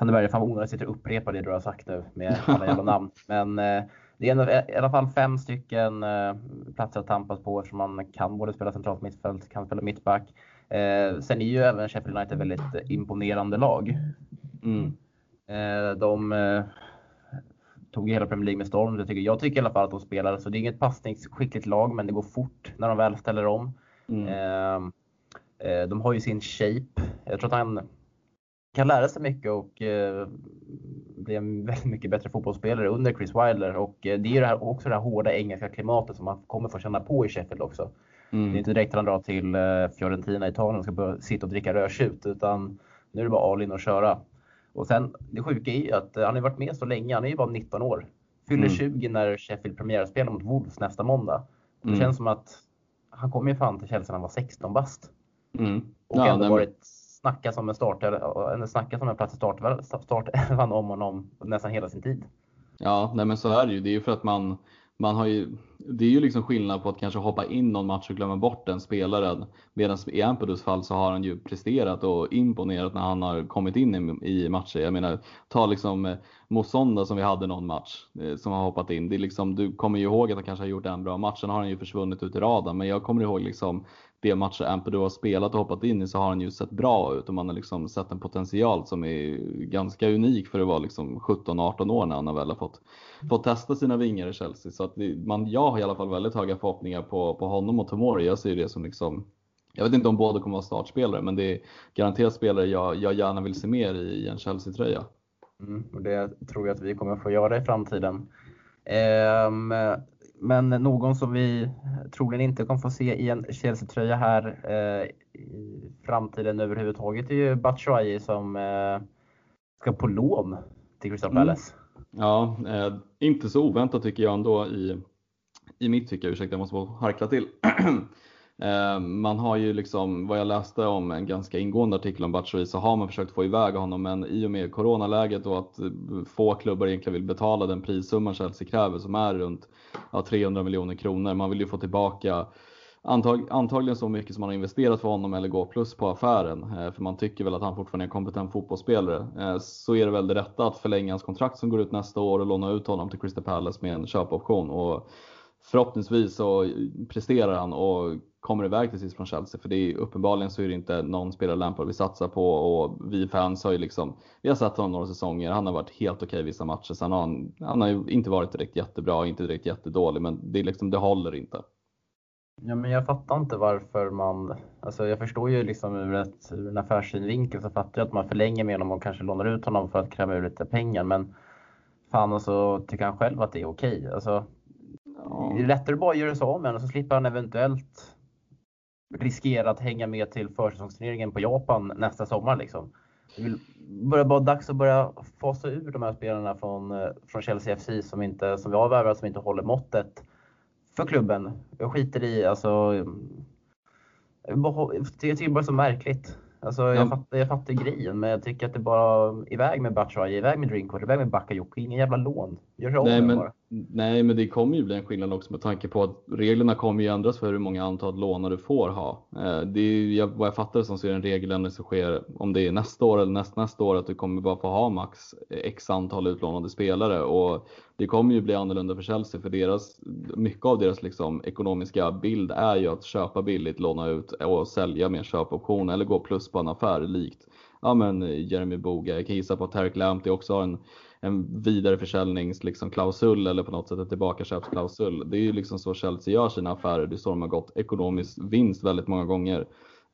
Sandberg, fan vad onödigt att sitta och upprepa det du har sagt nu med alla jävla namn. Men eh, det är ändå, i alla fall fem stycken eh, platser att tampas på eftersom man kan både spela centralt mittfält, kan spela mittback. Eh, sen är ju även Sheffield United väldigt imponerande lag. Mm. Eh, de eh, tog hela Premier League med storm. Jag tycker, jag tycker i alla fall att de spelar, så det är inget passningsskickligt lag, men det går fort när de väl ställer om. Mm. Eh, eh, de har ju sin shape. Jag tror att han kan lära sig mycket och eh, bli en väldigt mycket bättre fotbollsspelare under Chris Wilder. Och eh, det är det här, också det här hårda engelska klimatet som man kommer få känna på i Sheffield också. Mm. Det är inte direkt han drar till eh, Fiorentina i Italien och ska börja sitta och dricka rödtjut utan nu är det bara all in och köra. Och sen det sjuka är ju att han har varit med så länge, han är ju bara 19 år. Fyller mm. 20 när Sheffield premiärspelar mot Wolves nästa måndag. Det mm. känns som att han kom ju fan till Chelsea när han var 16 bast. Mm. Och Ja, ändå nej, varit snackas som en startare, eller snackat som en plats i startelvan start, om honom nästan hela sin tid. Ja, nej men så är det ju. Det är ju för att man, man har ju, det är ju liksom skillnad på att kanske hoppa in någon match och glömma bort den spelaren. Medan i Ampedus fall så har han ju presterat och imponerat när han har kommit in i, i matcher. Jag menar, ta liksom eh, Mosonda som vi hade någon match eh, som har hoppat in. Det är liksom, du kommer ju ihåg att han kanske har gjort en bra match. Sen har han ju försvunnit ut i radarn. Men jag kommer ihåg liksom de matcher Ampadu har spelat och hoppat in i så har han ju sett bra ut och man har liksom sett en potential som är ganska unik för att vara liksom 17-18 år när han har väl har fått, fått testa sina vingar i Chelsea. Så att man, jag har i alla fall väldigt höga förhoppningar på, på honom och Tomori. Jag ser det som liksom jag vet inte om båda kommer vara startspelare, men det är garanterat spelare jag, jag gärna vill se mer i, i en Chelsea-tröja. Mm, och det tror jag att vi kommer få göra i framtiden. Ehm, men någon som vi troligen inte kommer få se i en Chelsea-tröja här eh, i framtiden överhuvudtaget är ju Batshuayi som eh, ska på lån till Crystal Mm. Palace. Ja, eh, inte så oväntat tycker jag ändå i, i mitt tycke. Ursäkta, jag måste bara harkla till. Eh, man har ju liksom, vad jag läste om en ganska ingående artikel om Batshuayi, så har man försökt få iväg honom, men i och med coronaläget och att eh, få klubbar egentligen vill betala den prissumman Chelsea kräver, som är runt ja, 300 miljoner kronor. Man vill ju få tillbaka Antag, antagligen så mycket som man har investerat för honom eller gå plus på affären. Eh, för man tycker väl att han fortfarande är en kompetent fotbollsspelare. Så är det väl det rätta att förlänga hans kontrakt som går ut nästa år och låna ut honom till Crystal Palace med en köpoption. Och förhoppningsvis så presterar han och kommer iväg till sist från Chelsea. För det är uppenbarligen så är det inte någon spelare Lampard vi satsar på och vi fans har ju liksom, vi har sett honom några säsonger. Han har varit helt okej vissa matcher. Sen har han, han har ju inte varit direkt jättebra, inte direkt jättedålig, men det är liksom, det håller inte. Ja, men jag fattar inte varför man, alltså jag förstår ju liksom ur, ett, ur en affärssynvinkel så fattar jag att man förlänger med honom och kanske lånar ut honom för att kräva ur lite pengar. Men fan alltså, tycker han själv att det är okej? Alltså, det är lättare att bara göra sig av med honom så slipper han eventuellt riskera att hänga med till försäsongsturneringen på Japan nästa sommar. Liksom. Det vill börja bara dags att börja fasa ur de här spelarna från, eh, från Chelsea FC som, inte, som vi har värvat som inte håller måttet för klubben. Jag skiter i, alltså. Jag bara- tycker det är bara så märkligt. Alltså, jag, Ja. fattar, jag fattar grejen, men jag tycker att det är bara iväg med Batshuayi, iväg med Drinkwater, iväg med Bakayoko. Ingen jävla lån. Gör sig av Nej men, bara. nej men det kommer ju bli en skillnad också med tanke på att reglerna kommer ju ändras för hur många antal lånar du får ha. Eh, Det är jag, vad jag fattar det som så är det en regeländring som sker om det är nästa år eller näst, nästa år att du kommer bara få ha max x antal utlånade spelare och det kommer ju bli annorlunda för Chelsea för deras, mycket av deras liksom ekonomiska bild är ju att köpa billigt, låna ut och sälja med köpoption eller gå plus på en affär likt ja men Jeremy Boga. Jag kan gissa på att Tarek Lamptey också har en en vidareförsäljningsklausul liksom, klausul eller på något sätt en tillbakaköpsklausul. Det är ju liksom så Chelsea gör sina affärer. Det är så de har gått ekonomisk vinst väldigt många gånger.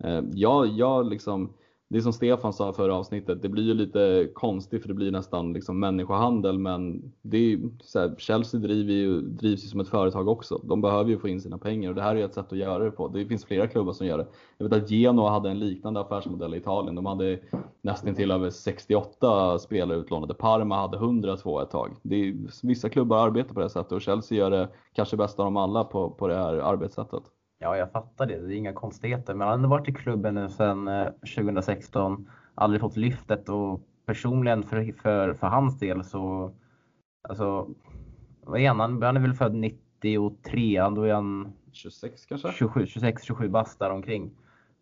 Eh, jag, jag liksom, det är som Stefan sa förra avsnittet, det blir ju lite konstigt för det blir nästan liksom människohandel men det är ju så här, Chelsea driver ju, drivs ju som ett företag också. De behöver ju få in sina pengar och det här är ett sätt att göra det på. Det finns flera klubbar som gör det. Jag vet att Genoa hade en liknande affärsmodell i Italien. De hade nästan till över 68 spelare utlånade. Parma hade 102 ett tag. Det är, vissa klubbar arbetar på det här sättet och Chelsea gör det kanske bäst av dem alla på, på det här arbetssättet. Ja, jag fattar det. Det är inga konstigheter. Men han har varit i klubben nu sedan eh, 2016. Aldrig fått lyftet och personligen för, för, för hans del så... Alltså, vad är han? Han är väl född 93. Då är han 26 kanske? 27, 26, 27 bast där omkring.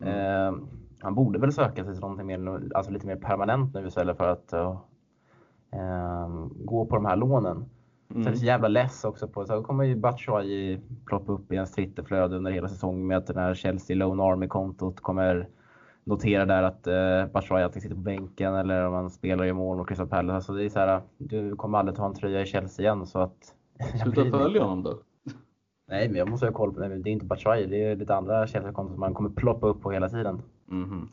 Eh, han borde väl söka sig till någonting mer, alltså lite mer permanent nu istället för att eh, eh, gå på de här lånen. Så det är så jävla less också på så kommer ju Batshuayi ploppa upp i ens Twitterflöde under hela säsongen med att den här Chelsea Loan Army-kontot kommer notera där att eh, Batshuayi alltid sitter på bänken eller om han spelar i mål mot Crystal Palace. Alltså det är så här, du kommer aldrig ta en tröja i Chelsea igen så att... Sluta följa honom då. Nej, men jag måste ha koll på det. Det är inte Batshuayi, det är lite andra Chelsea-konton som man kommer ploppa upp på hela tiden. Mhm.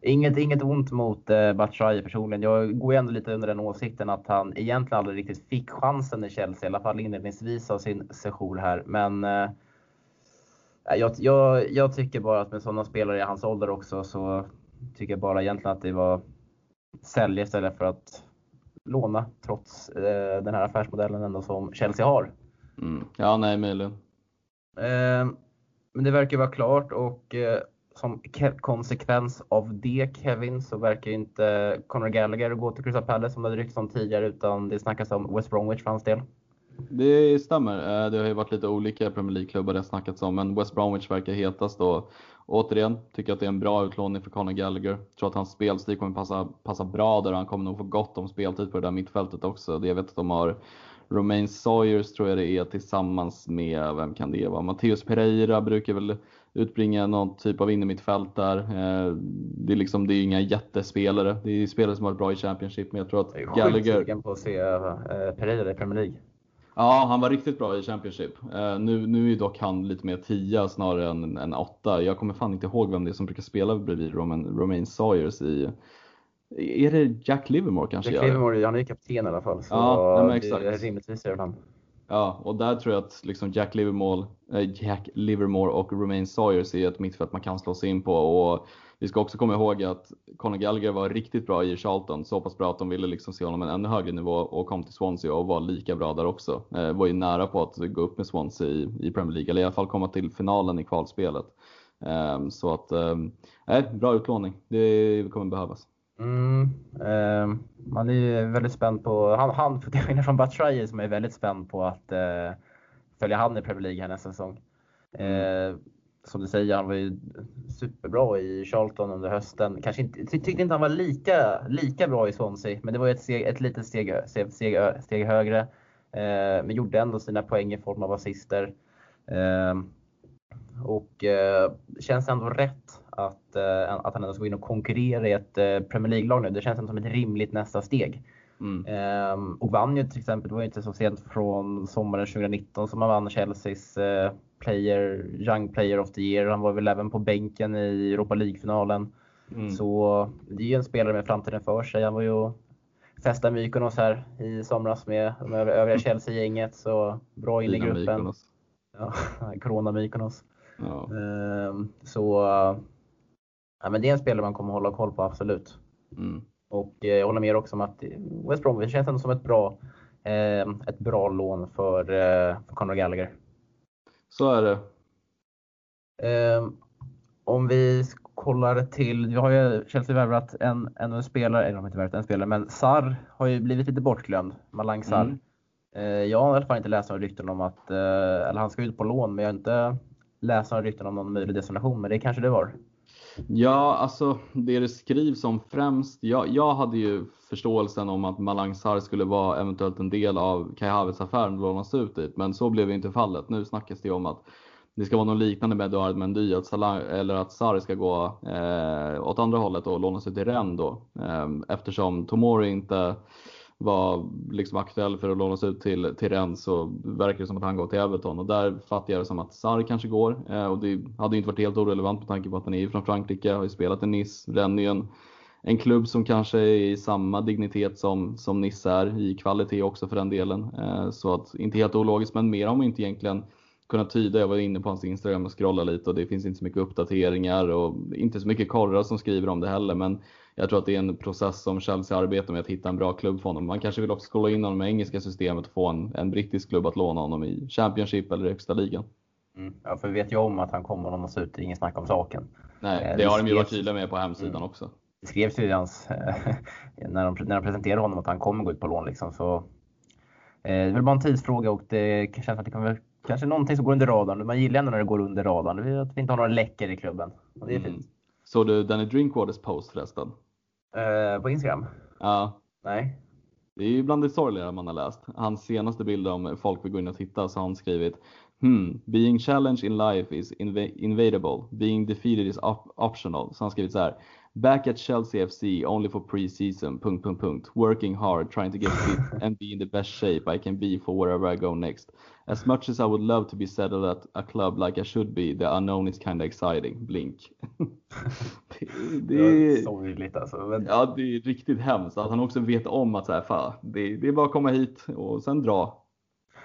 Inget, inget ont mot eh, Batshuayi personligen. Jag går ändå lite under den åsikten att han egentligen aldrig riktigt fick chansen i Chelsea, i alla fall inledningsvis av sin sejour här. Men eh, jag, jag, jag tycker bara att med sådana spelare i hans ålder också så tycker jag bara egentligen att det var sälja istället för att låna trots eh, den här affärsmodellen ändå som Chelsea har. Mm. Ja, nej möjligen. Eh, men det verkar vara klart och eh, som konsekvens av det Kevin så verkar inte Conor Gallagher gå till Crystal Palace som det hade ryckts om tidigare utan det snackas om West Bromwich för hans del. Det stämmer. Eh, det har ju varit lite olika Premier League-klubbar det har snackats om, men West Bromwich verkar hetast och återigen tycker att det är en bra utlåning för Conor Gallagher. Tror att hans spelstil kommer passa, passa bra där och han kommer nog få gott om speltid på det där mittfältet också. Det jag vet att de har Romain Sawyers tror jag det är tillsammans med, vem kan det vara? Matteus Pereira brukar väl utbringa någon typ av innermittfält där. Eh, det är liksom, det är inga jättespelare. Det är spelare som har varit bra i Championship, men jag tror att jag är Gallagher... Jag på att se eh, Pereira i Premier League. Ja, han var riktigt bra i Championship. Uh, nu, nu är dock han lite mer tia snarare än, än åtta. Jag kommer fan inte ihåg vem det är som brukar spela bredvid Roman, Romain Sawyers i är det Jack Livermore kanske? Jack Livermore, han är ju kapten i alla fall. Så ja, men exakt. det är rimligtvis är det han. Ja, och där tror jag att liksom Jack, Livermore, äh, Jack Livermore och Romain Sawyers är ett mittfält man kan slå sig in på. Och vi ska också komma ihåg att Conor Gallagher var riktigt bra i Charlton, så pass bra att de ville liksom se honom en ännu högre nivå och kom till Swansea och var lika bra där också. Eh, var ju nära på att gå upp med Swansea i, i Premier League, eller i alla fall komma till finalen i kvalspelet. Eh, så att, eh, bra utlåning. Det kommer behövas. Mm, eh, man är ju väldigt spänd på, han, han till skillnad från Batshuayi som är väldigt spänd på att eh, följa han i Premier League här nästa säsong. Eh, som du säger, han var ju superbra i Charlton under hösten. Kanske inte, tyckte inte han var lika, lika bra i Swansea, men det var ju ett, steg, ett litet steg, steg, steg, steg högre. Eh, men gjorde ändå sina poäng i form av assister. Eh, och eh, känns ändå rätt att, eh, att han ändå ska gå in och konkurrera i ett eh, Premier League-lag nu. Det känns ändå som ett rimligt nästa steg. Mm. Um, och vann ju till exempel, det var ju inte så sent från sommaren 2019 som han vann Chelseas uh, player, Young Player of the Year. Han var väl även på bänken i Europa League-finalen. Mm. Så det är ju en spelare med framtiden för sig. Han var ju festa Mykonos här i somras med de övriga Chelsea-gänget. Så bra in i gruppen. Mykonos. Ja, Corona Mykonos. Ja. Um, så ja, men det är en spelare man kommer hålla koll på, absolut. Mm. Och eh, jag håller med också om att West Bromwich känns ändå som ett bra, eh, ett bra lån för, eh, för Conor Gallagher. Så är det. Eh, om vi kollar till, vi har ju Chelsea värvat en, en, en spelare, eller de har inte värvat en spelare, men Sar har ju blivit lite bortglömd. Malang Sar. Mm. Eh, jag har i alla fall inte läst några rykten om att, eh, eller han ska ut på lån, men jag har inte läst några rykten om någon möjlig destination, men det kanske det var. Ja, alltså det det skrivs om främst. Jag, jag hade ju förståelsen om att Malang Sarr skulle vara eventuellt en del av Kai Havertz-affären och lånas ut dit, men så blev inte fallet. Nu snackas det om att det ska vara något liknande med Eduard Mendy, att Salah, eller att Sarr ska gå eh, åt andra hållet och lånas ut till Rennes då. Eh, eftersom Tomori inte var liksom aktuell för att lånas ut till, till Rennes så verkar det som att han går till Everton och där fattar jag det som att Sarr kanske går eh, och det hade ju inte varit helt orelevant med tanke på att han är från Frankrike, har ju spelat i Nice, Rennes är ju en, en klubb som kanske är i samma dignitet som, som Nice är, i kvalitet också för den delen. Eh, så att inte helt ologiskt, men mer har man inte egentligen kunnat tyda. Jag var inne på hans Instagram och scrollade lite och det finns inte så mycket uppdateringar och inte så mycket korrar som skriver om det heller. Men jag tror att det är en process som Chelsea arbetar med att hitta en bra klubb för honom. Man kanske vill också skola in honom i engelska systemet och få en, en brittisk klubb att låna honom i Championship eller högsta ligen. Mm. Ja, för vi vet ju om att han kommer att lånas ut, det är inget snack om saken. Nej, eh, det, det har de ju varit tydliga med på hemsidan mm. också. Det skrevs ju hans, när, de, när de presenterade honom att han kommer gå ut på lån. Liksom, så, eh, det är väl bara en tidsfråga och det känns att det kommer kanske någonting som går under radarn. Man gillar ändå när det går under radarn. Att vi inte har några läckor i klubben. Och det är mm. fint. Såg du Danny Drinkwaters post förresten? Uh, på Instagram? Ja. Nej. Det är ju bland det sorgliga man har läst. Hans senaste bild om folk vill gå in och titta så har han skrivit Hmm, being challenged in life is inv invadable. Being defeated is op optional. Så han skrivit så här. Back at Chelsea FC only for pre-season. Punkt, punkt, punkt. Working hard, trying to get fit and be in the best shape I can be for wherever I go next. As much as I would love to be settled at a club like I should be, the unknown is kind of exciting. Blink. det, det, är sorgligt alltså. Men... Ja, det är riktigt hemskt att han också vet om att så här, fan, det, det är bara att komma hit och sen dra.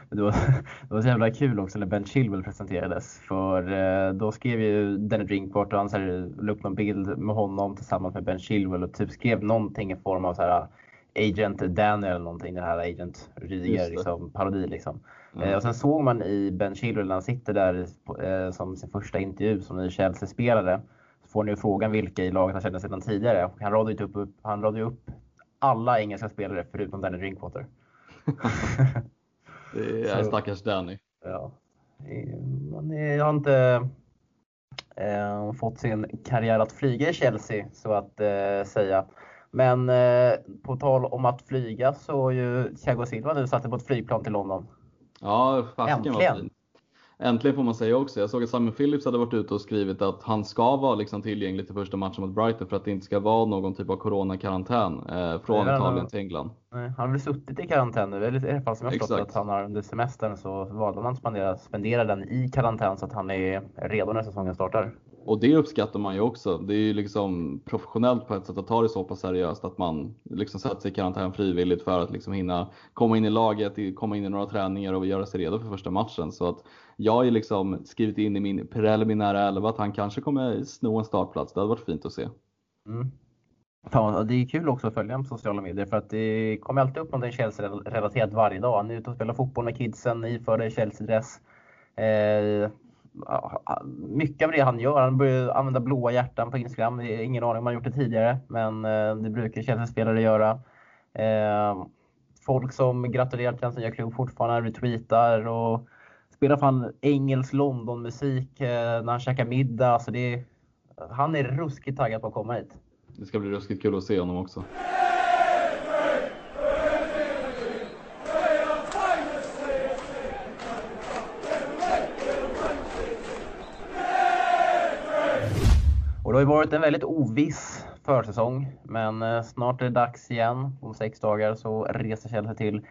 Det var, det var så jävla kul också när Ben Chilwell presenterades. För eh, då skrev ju Danny Drinkwater han så här, la upp någon bild med honom tillsammans med Ben Chilwell och typ skrev någonting i form av så här Agent Daniel eller någonting. Den här Agent Rydiger liksom, parodi liksom. Mm. och sen såg man i Ben Chilwell när han sitter där eh, som sin första intervju som ny Chelsea-spelare. Så får ni ju frågan vilka i laget han kände sedan tidigare. Och han radade upp, upp, han radade upp alla engelska spelare förutom Danny Drinkwater. det är stackars Danny. Ja. Jag har inte eh, fått sin karriär att flyga i Chelsea så att eh, säga. Men eh, på tal om att flyga så har ju Thiago Silva nu satt på ett flygplan till London. Ja, fasiken var fint. Äntligen får man säga också. Jag såg att Simon Phillips hade varit ute och skrivit att han ska vara liksom tillgänglig till första matchen mot Brighton för att det inte ska vara någon typ av coronakarantän eh, från Nej, Italien till England. Nej, han har väl suttit i karantän nu, i alla fall som jag förstått att han har under semestern så valde han att spendera, spendera den i karantän så att han är redo när säsongen startar. Och det uppskattar man ju också. Det är ju liksom professionellt på ett sätt att ta det så pass seriöst att man liksom sätter sig i karantän frivilligt för att liksom hinna komma in i laget, komma in i några träningar och göra sig redo för första matchen. Så att jag har ju liksom skrivit in i min preliminära elva att han kanske kommer sno en startplats. Det hade varit fint att se. Mm. Ja, det är kul också att följa honom på sociala medier för att det kommer alltid upp någonting Chelsea-relaterat varje dag. Han är ute och spelar fotboll med kidsen iför i Chelsea-dress. Eh, mycket av det han gör, han börjar använda blåa hjärtan på Instagram. Ingen aning om han gjort det tidigare, men eh, det brukar Chelsea-spelare göra. Eh, folk som gratulerar till hans nya klubb fortfarande retweetar och spelar fan engelsk London-musik eh, när han käkar middag. Alltså det han är ruskigt taggad på att komma hit. Det ska bli ruskigt kul att se honom också. Och det har ju varit en väldigt oviss försäsong, men eh, snart är det dags igen. Om sex dagar så reser Chelsea till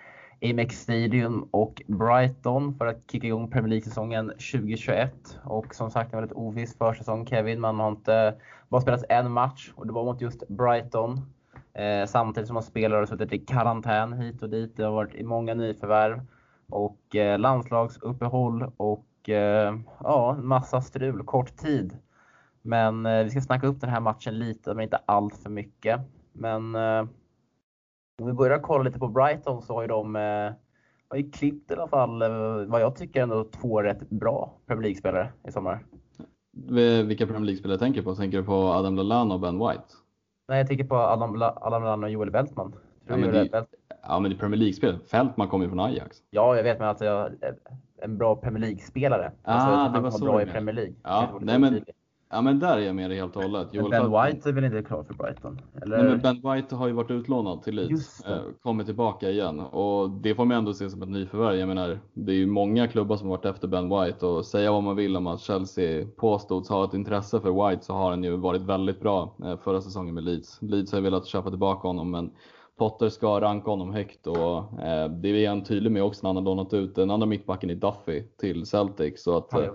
Amex Stadium och Brighton för att kicka igång Premier League-säsongen 2021. Och som sagt, en väldigt oviss försäsong Kevin. Man har inte bara spelat en match och det var mot just Brighton. Eh, samtidigt som man spelar har suttit i karantän hit och dit. Det har varit många nyförvärv och eh, landslagsuppehåll och eh, ja, massa strul, kort tid. Men eh, vi ska snacka upp den här matchen lite, men inte allt för mycket. Men eh, om vi börjar kolla lite på Brighton så har ju de eh, har ju klippt i alla fall eh, vad jag tycker ändå två rätt bra Premier League-spelare i sommar. Vilka Premier League-spelare tänker du på? Tänker du på Adam Lallana och Ben White? Nej, jag tänker på Adam, Adam Lallana och Joel Beltman. Ja men, det, ja, men det är Premier League-spel. Fältman kommer ju från Ajax. Ja, jag vet, men alltså jag, en bra Premier League-spelare. Ah, alltså, det var så bra i Premier League. Ja, nej, men, Ja men där är jag med dig helt och hållet. Joel ben Felt... White är väl inte klar för Brighton? Eller? Nej, men Ben White har ju varit utlånad till Leeds. Eh, kommer tillbaka igen och det får man ändå se som ett nyförvärv. Jag menar, det är ju många klubbar som har varit efter Ben White och säga vad man vill om att Chelsea påstods ha ett intresse för White så har han ju varit väldigt bra eh, förra säsongen med Leeds. Leeds har ju velat köpa tillbaka honom men Potter ska ranka honom högt och eh, det är han tydlig med också när han har lånat ut den andra mittbacken i Duffy till Celtic. Så att, eh,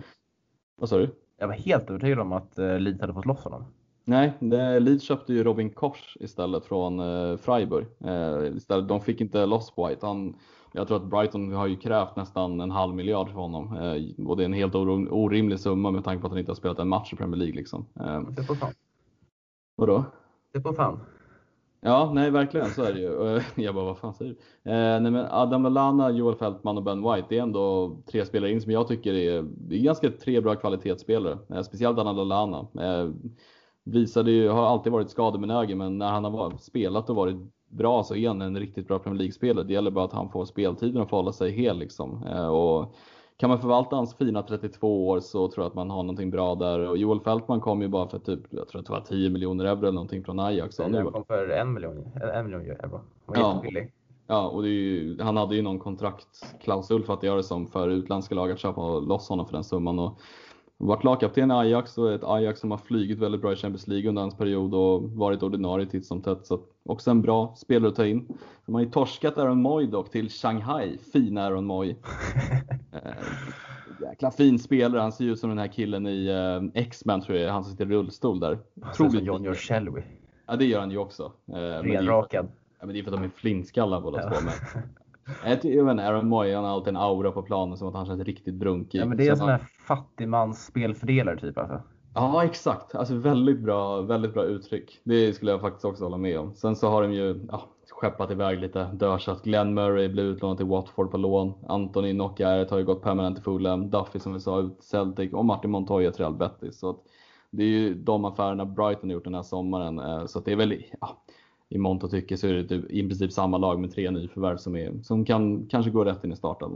vad sa du? Jag var helt övertygad om att eh, Leeds hade fått loss honom. Nej, Leeds köpte ju Robin Kors istället från eh, Freiburg. Eh, istället, de fick inte loss White. Han, jag tror att Brighton har ju krävt nästan en halv miljard för honom. Och det är en helt orimlig summa med tanke på att han inte har spelat en match i Premier League. Liksom. Det får fan. Vadå? Det får fan. Ja, nej verkligen så är det ju. Jag bara, vad fan säger du? Eh, nej, men Adam Lallana, Joel Fältman och Ben White, det är ändå tre spelare in som jag tycker är, det är ganska tre bra kvalitetsspelare. Eh, speciellt Adam Lallana. Eh, visade ju, har alltid varit skadebenägen, men när han har spelat och varit bra så är han en riktigt bra Premier League-spelare. Det gäller bara att han får speltiden och får hålla sig hel liksom. Eh, och kan man förvalta hans fina 32 år så tror jag att man har någonting bra där. Och Joel Fältman kom ju bara för typ, jag tror att det var 10 miljoner euro eller någonting från Ajax. Han kom för en miljon, en miljon euro. Han var ja. Ja, och ju, han hade ju någon kontraktklausul för att göra det som för utländska lag att köpa loss honom för den summan. Och varit lagkapten i Ajax och ett Ajax som har flygit väldigt bra i Champions League under hans period och varit ordinarie titt som tätt. Så också en bra spelare att ta in. De har ju torskat Aaron Moy dock till Shanghai. Fin Aaron Moy. eh, jäkla fin spelare. Han ser ut som den här killen i eh, X-Men tror jag Han som sitter i rullstol där. Han ser John Shelby. Ja det gör han ju också. Eh, Renrakad. Ja, men det är för att de är flintskallar båda ja. två. Men jag tycker Aaron Moy han har alltid en aura på planen som att han känns riktigt brunkig. Ja men det är en sån här fattigmans spelfördelare typ alltså. Ja, exakt. Alltså väldigt bra, väldigt bra uttryck. Det skulle jag faktiskt också hålla med om. Sen så har de ju ja, skeppat iväg lite dörsatt. Glenn Murray blev utlånad till Watford på lån. Anthony Nokia har ju gått permanent till Fulham. Duffy som vi sa ut Celtic och Martin Montoya till Real Betis. Så det är ju de affärerna Brighton har gjort den här sommaren. Eh, så det är väl, ja, i mångt och tycke så är det typ, i princip samma lag med tre nyförvärv som, är, som kan kanske gå rätt in i starten.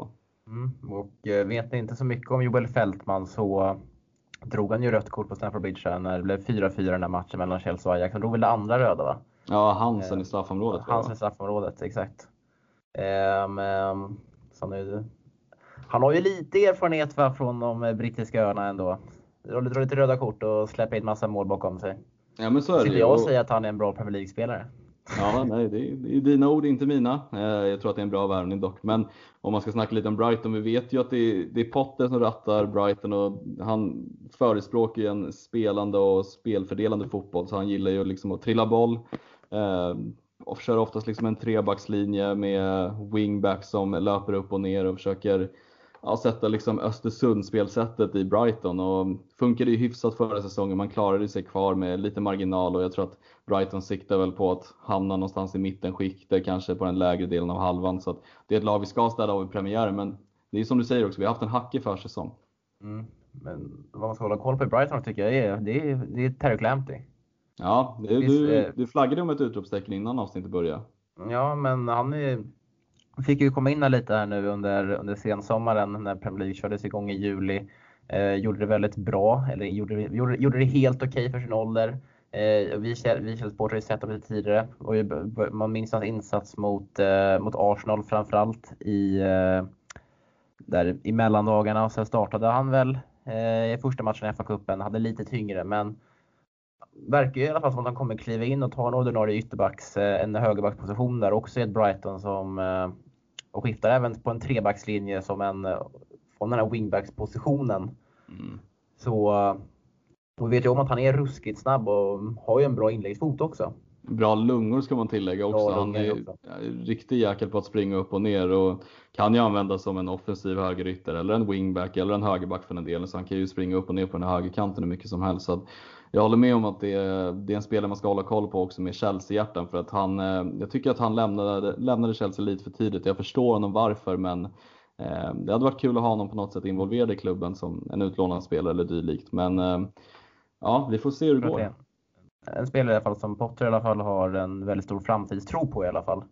Mm, och eh, vet ni inte så mycket om Joel Fältman så drog han ju rött kort på Stamford Bridge när det blev 4-4 den här matchen mellan Chelsea och Ajax. Han drog väl det andra röda va? Ja, Hansen eh, i straffområdet. Hansen i straffområdet, exakt. Eh, men, nu, han har ju lite erfarenhet va, från de brittiska öarna ändå. Dra lite röda kort och släppa in massa mål bakom sig. Ja men så är det ju. jag säga att han är en bra Premier League-spelare. Ja, nej, det är, det är dina ord, inte mina. Eh, jag tror att det är en bra värvning dock. Men om man ska snacka lite om Brighton, vi vet ju att det är, det är Potter som rattar Brighton och han förespråkar ju en spelande och spelfördelande fotboll, så han gillar ju liksom att trilla boll. Eh, och kör oftast liksom en trebackslinje med wingback som löper upp och ner och försöker ja, sätta liksom Östersund-spelsättet i Brighton och funkade ju hyfsat förra säsongen. Man klarade sig kvar med lite marginal och jag tror att Brighton siktar väl på att hamna någonstans i mittenskiktet, kanske på den lägre delen av halvan. Så det är ett lag vi ska städa av i premiären, men det är som du säger också, vi har haft en hackig försäsong. Mm. Men vad man ska hålla koll på i Brighton tycker jag är, det är, det är Terry Clampty. Ja, det, du, eh, du flaggade om ett utropstecken innan avsnittet började. Ja, men han är fick ju komma in lite här nu under, under sensommaren när Premier League kördes igång i juli. Eh, gjorde det väldigt bra, eller gjorde, gjorde, gjorde det helt okej okay för sin ålder. Eh, vi Sport har ju sett dem lite tidigare och man minns hans insats mot, eh, mot Arsenal framförallt i, eh, där i mellandagarna och sen startade han väl eh, i första matchen i FA-cupen, hade lite tyngre men verkar ju i alla fall som att han kommer kliva in och ta en ordinarie ytterbacks, eh, en högerbacksposition där också i ett Brighton som eh, och skiftar även på en trebackslinje som en, från den här wingbackspositionen. Mm. Så och vi vet ju om att han är ruskigt snabb och har ju en bra inläggsfot också. Bra lungor ska man tillägga också. han är också. riktig jäkel på att springa upp och ner och kan ju användas som en offensiv högerytter eller en wingback eller en högerback för den delen. Så han kan ju springa upp och ner på den här högerkanten hur mycket som helst. Så jag håller med om att det är, det är en spelare man ska hålla koll på också med Chelsea-hjärtan för att han, eh, jag tycker att han lämnade, lämnade Chelsea lite för tidigt. Jag förstår honom varför men eh, det hade varit kul att ha honom på något sätt involverad i klubben som en utlånad spelare eller dylikt. Men eh, ja, vi får se hur det går. En spelare i alla fall som Potter i alla fall har en väldigt stor framtidstro på i alla fall.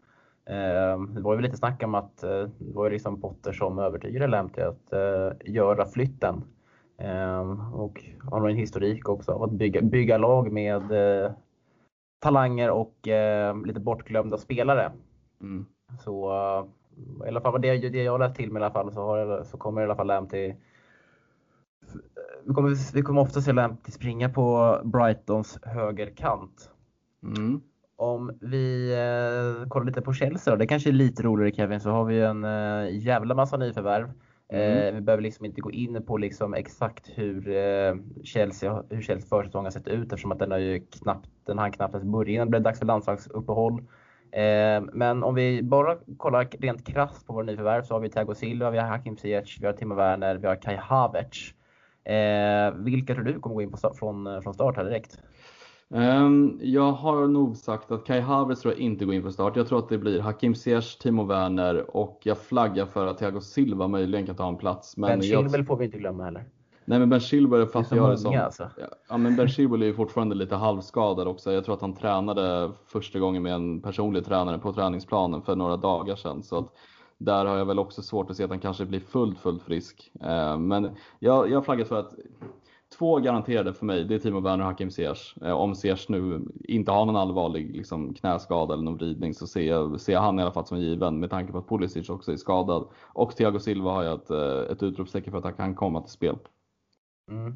Det var ju lite snack om att det var liksom Potter som övertygade Lamptey att göra flytten Ehm, och har en historik också av att bygga, bygga lag med eh, talanger och eh, lite bortglömda spelare. Mm. Så eh, i alla fall det, det jag läst till mig i alla fall så, har, så kommer i alla fall Lam till vi kommer, vi kommer ofta se Lamptey springa på Brightons högerkant. Mm. Om vi eh, kollar lite på Chelsea då, det kanske är lite roligare Kevin, så har vi en eh, jävla massa nyförvärv. Mm. Eh, vi behöver liksom inte gå in på liksom exakt hur eh, Chelsea, hur Chelsea försäsong har sett ut eftersom att den har ju knappt, den hann knappt ens börja innan det blev dags för landslagsuppehåll. Eh, men om vi bara kollar rent krasst på våra nyförvärv så har vi Thiago Silva, vi har Hakim Ziyech, vi har Timo Werner, vi har Kai Havertz. Vilka tror du kommer gå in på från, från start här direkt? Um, jag har nog sagt att Kai Havertz tror jag inte går in för start. Jag tror att det blir Hakim Ziyech, Timo Werner och jag flaggar för att Thiago Silva möjligen kan ta en plats. Men ben Chilwell får vi inte glömma heller. Nej men Ben Chilwell fattar jag det som... Alltså. Ja men Ben Chilwell är ju fortfarande lite halvskadad också. Jag tror att han tränade första gången med en personlig tränare på träningsplanen för några dagar sedan. Så att där har jag väl också svårt att se att han kanske blir fullt, fullt frisk. Eh, men jag, jag flaggat för att två garanterade för mig, det är Timo Werner och Hakim Ziyech. Eh, om Ziyech nu inte har någon allvarlig liksom, knäskada eller någon vridning så ser jag, ser jag han i alla fall som given med tanke på att Pulisic också är skadad. Och Thiago Silva har jag ett, eh, ett utropstecken för att han kan komma till spel. Mm.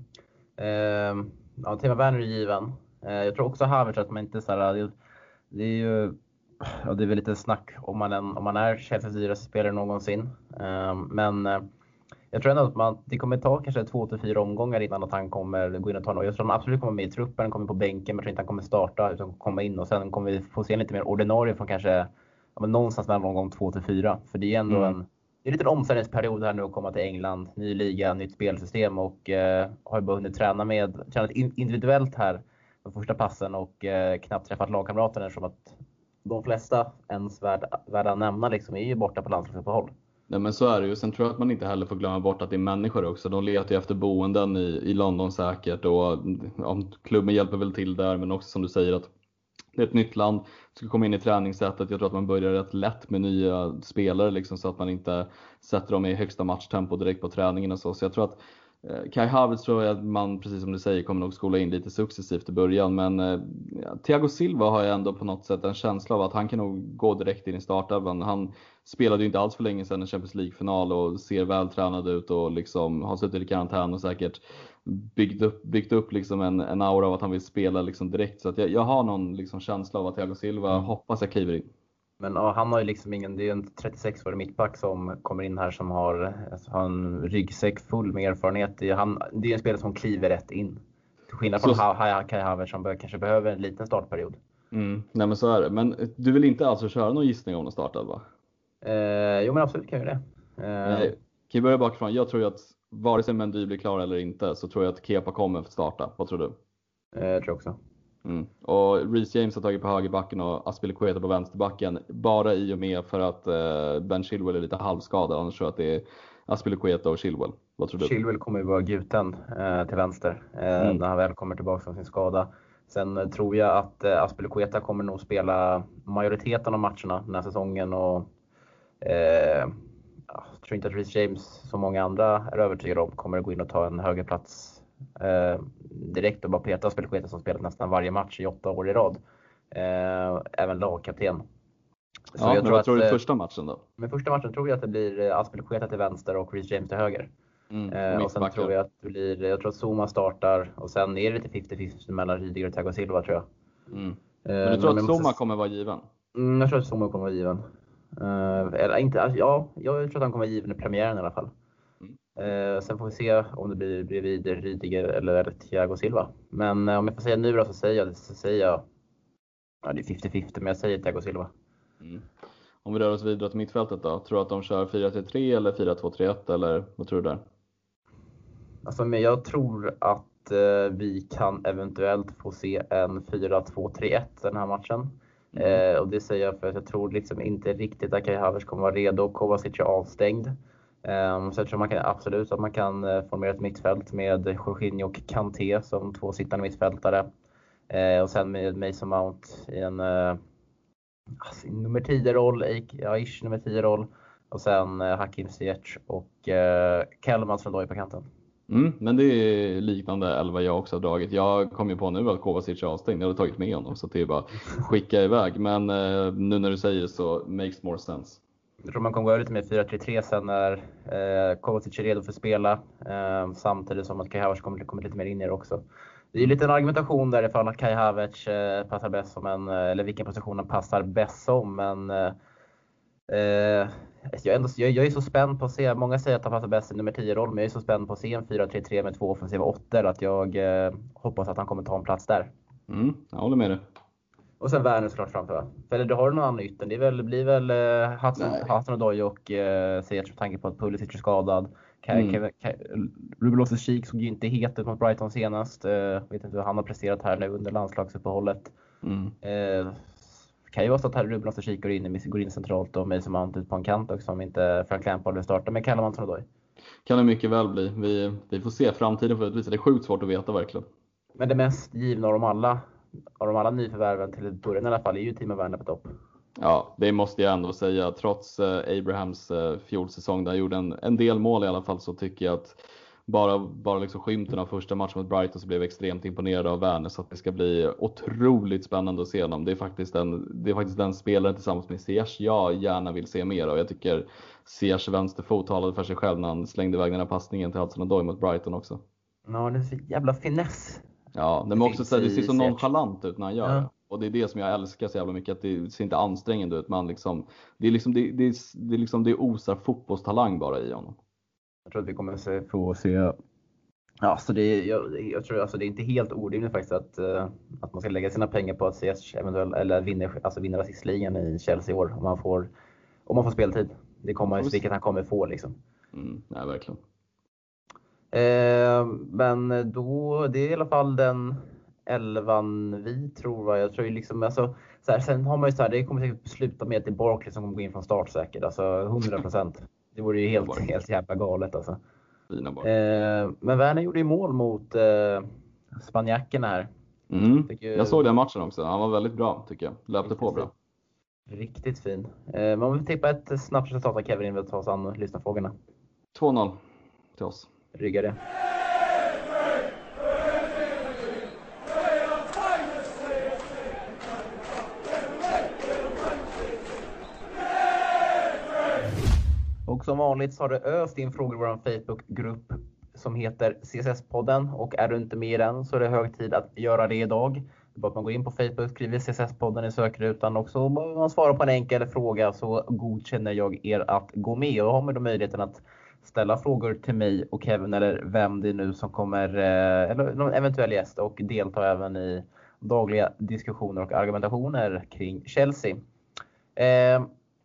Eh, ja, Timo Werner är given. Eh, jag tror också Havertz att man inte så här, det, det är ju ja, det är väl lite snack om man, en, om man är Chelseas dyraste spelare någonsin. Eh, men jag tror ändå att man, det kommer ta kanske två till fyra omgångar innan att han kommer gå in och ta något. Jag tror han absolut kommer med i truppen, kommer på bänken, men jag tror inte han kommer starta utan komma in och sen kommer vi få se lite mer ordinarie från kanske ja, någonstans mellan omgång två till fyra. För det är ändå mm. en, det är en liten omställningsperiod här nu att komma till England. Ny liga, nytt spelsystem och eh, har bara hunnit träna med, tränat individuellt här de första passen och eh, knappt träffat lagkamraterna eftersom att de flesta ens värda, värda att nämna liksom, är ju borta på landslagsuppehåll. Nej men så är det ju. Sen tror jag att man inte heller får glömma bort att det är människor också. De letar ju efter boenden i, i London säkert och ja, klubben hjälper väl till där men också som du säger att det är ett nytt land, ska komma in i träningssättet. Jag tror att man börjar rätt lätt med nya spelare liksom, så att man inte sätter dem i högsta matchtempo direkt på träningen och så. Så jag tror att Kai Havertz tror jag att man, precis som du säger, kommer nog skola in lite successivt i början. Men eh, ja, Thiago Silva har jag ändå på något sätt en känsla av att han kan nog gå direkt in i startelvan. Han spelade ju inte alls för länge sedan en Champions League-final och ser vältränad ut och liksom har suttit i karantän och säkert byggt upp, byggt upp liksom en, en aura av att han vill spela liksom direkt. Så jag, jag har någon liksom känsla av att Thiago Silva, mm. hoppas jag kliver in. Men ja, han har ju liksom ingen, det är en 36-årig mittback som kommer in här som har, alltså, har en ryggsäck full med erfarenhet. Det är, han, det är en spelare som kliver rätt in. Till skillnad från så... Kai Havertz som kanske behöver en liten startperiod. Mm, nej men så är det. Men du vill inte alltså köra någon gissning om någon startelva? Eh, jo men absolut kan vi det. Eh... Nej, kan vi börja bakifrån? Jag tror ju att vare sig Mendy blir klar eller inte så tror jag att Kepa kommer att starta. Vad tror du? Eh, jag tror också. Mm. Och Reece James har tagit på högerbacken och Aspilicueta på vänsterbacken. Bara i och med för att eh, Ben Chilwell är lite halvskadad. Annars tror jag att det är Aspilicueta och Chilwell. Vad tror du? Chilwell kommer ju vara gjuten eh, till vänster eh, mm. när han väl kommer tillbaka från sin skada. Sen eh, tror jag att eh, Aspilicueta kommer nog spela majoriteten av matcherna den här säsongen. Och, eh, jag tror inte att Reece James, som många andra är övertygade om, kommer att gå in och ta en högerplats direkt och bara peta Aspelekueta som spelat nästan varje match i åtta år i rad. Eh, även lagkapten. Så ja, jag men vad tror du eh, första matchen då? Men första matchen tror jag att det blir eh, Aspelekueta till vänster och Chris James till höger. Mm, eh, och sen tror jag att det blir, jag tror att Zuma startar och sen är det lite 50-50 mellan Rydiger och Thiago Silva tror jag. Mm. Eh, men du tror att Zuma kommer vara given? Mm, jag tror att Zuma kommer vara given. Uh, eller inte, ja, jag tror att han kommer vara given i premiären i alla fall. Eh, sen får vi se om det blir bredvid Rydiger eller Thiago Silva. Men eh, om jag får säga nu då så säger jag, så säger jag ja, det är 50-50 men jag säger Thiago Silva. Mm. Om vi rör oss vidare till mittfältet då, tror du att de kör 4-3-3 eller 4-2-3-1 eller vad tror du där? Alltså, men jag tror att eh, vi kan eventuellt få se en 4-2-3-1 den här matchen. Mm. Eh, och det säger jag för att jag tror liksom inte riktigt att Kai Havertz kommer vara redo. Kovacic är avstängd. Ehm, så jag tror man kan absolut att man kan eh, formera ett mittfält med Jorginho och Kanté som två sittande mittfältare. Ehm, och sen med Mason Mount i en eh, alltså, nummer 10-roll, ja ish nummer 10-roll. Och sen eh, Hakim Ziyech och uh, Kellmans från på kanten. Mm, men det är liknande elva jag också har dragit. Jag kom ju på nu att Kovacic är avstängd. Jag hade tagit med honom så det är bara skicka iväg. Men nu när du säger så makes more sense. Jag tror man kommer gå över lite mer 4-3-3 sen när eh, Kovacic är redo för att spela. Eh, samtidigt som att Kai Havertz kommer, kommer lite mer in i det också. Det är lite en argumentation där ifall att Kai Havertz eh, passar bäst som en, eh, eller vilken position han passar bäst som. Men eh, eh, jag, är ändå, jag, jag, är så spänd på att se, många säger att han passar bäst i nummer 10-roll, men jag är så spänd på att se en 4-3-3 med två offensiva åttor att jag eh, hoppas att han kommer ta en plats där. Mm, jag håller med dig. Och sen Werner såklart framför? Eller du har någon annan ytter? Det väl, blir väl uh, Hudson Odoi och eh, Ziyech med tanke på att Pulisic är skadad. Mm. Ruben Loftus-Cheek såg ju inte het ut mot Brighton senast. Uh, vet inte hur han har presterat här nu under landslagsuppehållet. Mm. Uh, kan ju vara så att Ruben Loftus-Cheek går in, går in centralt och Mason Mount ut på en kant också om inte Frank Lampard vill starta med Callum Hudson-Odoi. Kan det mycket väl bli. Vi, vi får se. Framtiden får utvisa. Det är sjukt svårt att veta verkligen. Men det mest givna av dem alla av de alla nyförvärven till början i alla fall är ju Timo Werner på topp. Ja, det måste jag ändå säga. Trots eh, Abrahams eh, fjolsäsong där han gjorde en, en del mål i alla fall så tycker jag att bara, bara liksom skymten av första matchen mot Brighton så blev jag extremt imponerad av Werner så att det ska bli otroligt spännande att se honom. Det är faktiskt den, det är faktiskt den spelaren tillsammans med Ziyech jag gärna vill se mer av. Jag tycker Ziyechs vänsterfot talade för sig själv när han slängde iväg den här passningen till Hudson Odoi mot Brighton också. Ja, det är så jävla finess Ja, det, också så här, det ser så nonchalant ut när han gör ja. det. Och det är det som jag älskar så jävla mycket, att det ser inte ansträngande ut. Man liksom, det, är liksom, det, det, det, liksom, det osar fotbollstalang bara i honom. Jag tror att vi kommer se, få se Ja, så det, jag, jag, tror alltså det är inte helt orimligt faktiskt att, uh, att man ska lägga sina pengar på att se eventuellt eller vinna, alltså vinna rasistligan i Chelsea i år om man får, om man får speltid. Det kommer, vilket han kommer få liksom. Mm, nej, verkligen. Eh, men då, det är i alla fall den elvan vi tror. Va? Jag tror ju liksom, alltså, så här, sen har man ju så här, det kommer säkert sluta med att det är Barkley som kommer gå in från start säkert. Alltså 100 procent. Det vore ju helt, helt jävla galet alltså. Eh, men Werner gjorde ju mål mot eh, spanjackerna här. Mm. Jag såg den matchen också. Han var väldigt bra tycker jag. Löpte på bra. Riktigt fin. Eh, men om vi tippar ett snabbt resultat av Kevin innan vi tar oss an lyssnarfrågorna. 2-0 till oss ryggade. Och som vanligt så har det öst in frågor i vår Facebookgrupp som heter CSS-podden och är du inte med i den så är det hög tid att göra det idag. Det är bara att man går in på Facebook, skriver CSS-podden i sökrutan och så man svarar på en enkel fråga så godkänner jag er att gå med. Och har man då möjligheten att ställa frågor till mig och Kevin eller vem det är nu som kommer, eh, eller någon eventuell gäst och delta även i dagliga diskussioner och argumentationer kring Chelsea. Eh,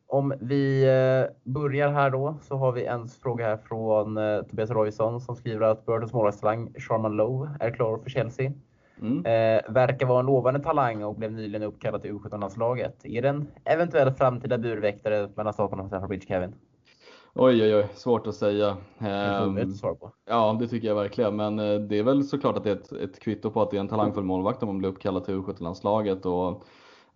om vi eh, börjar här då så har vi en fråga här från eh, Tobias Roysson som skriver att Burtons målvaktstalang Sharman Lowe är klar för Chelsea. Mm. Eh, verkar vara en lovande talang och blev nyligen uppkallad till U17-landslaget. Är det en eventuell framtida burväktare mellan Staterna och Stamford Bridge, Kevin? Oj, oj, oj, svårt att säga. Svar på. Ja, det tycker jag verkligen. Men det är väl såklart att det är ett, ett kvitto på att det är en talangfull målvakt om man blir uppkallad till U17-landslaget. Och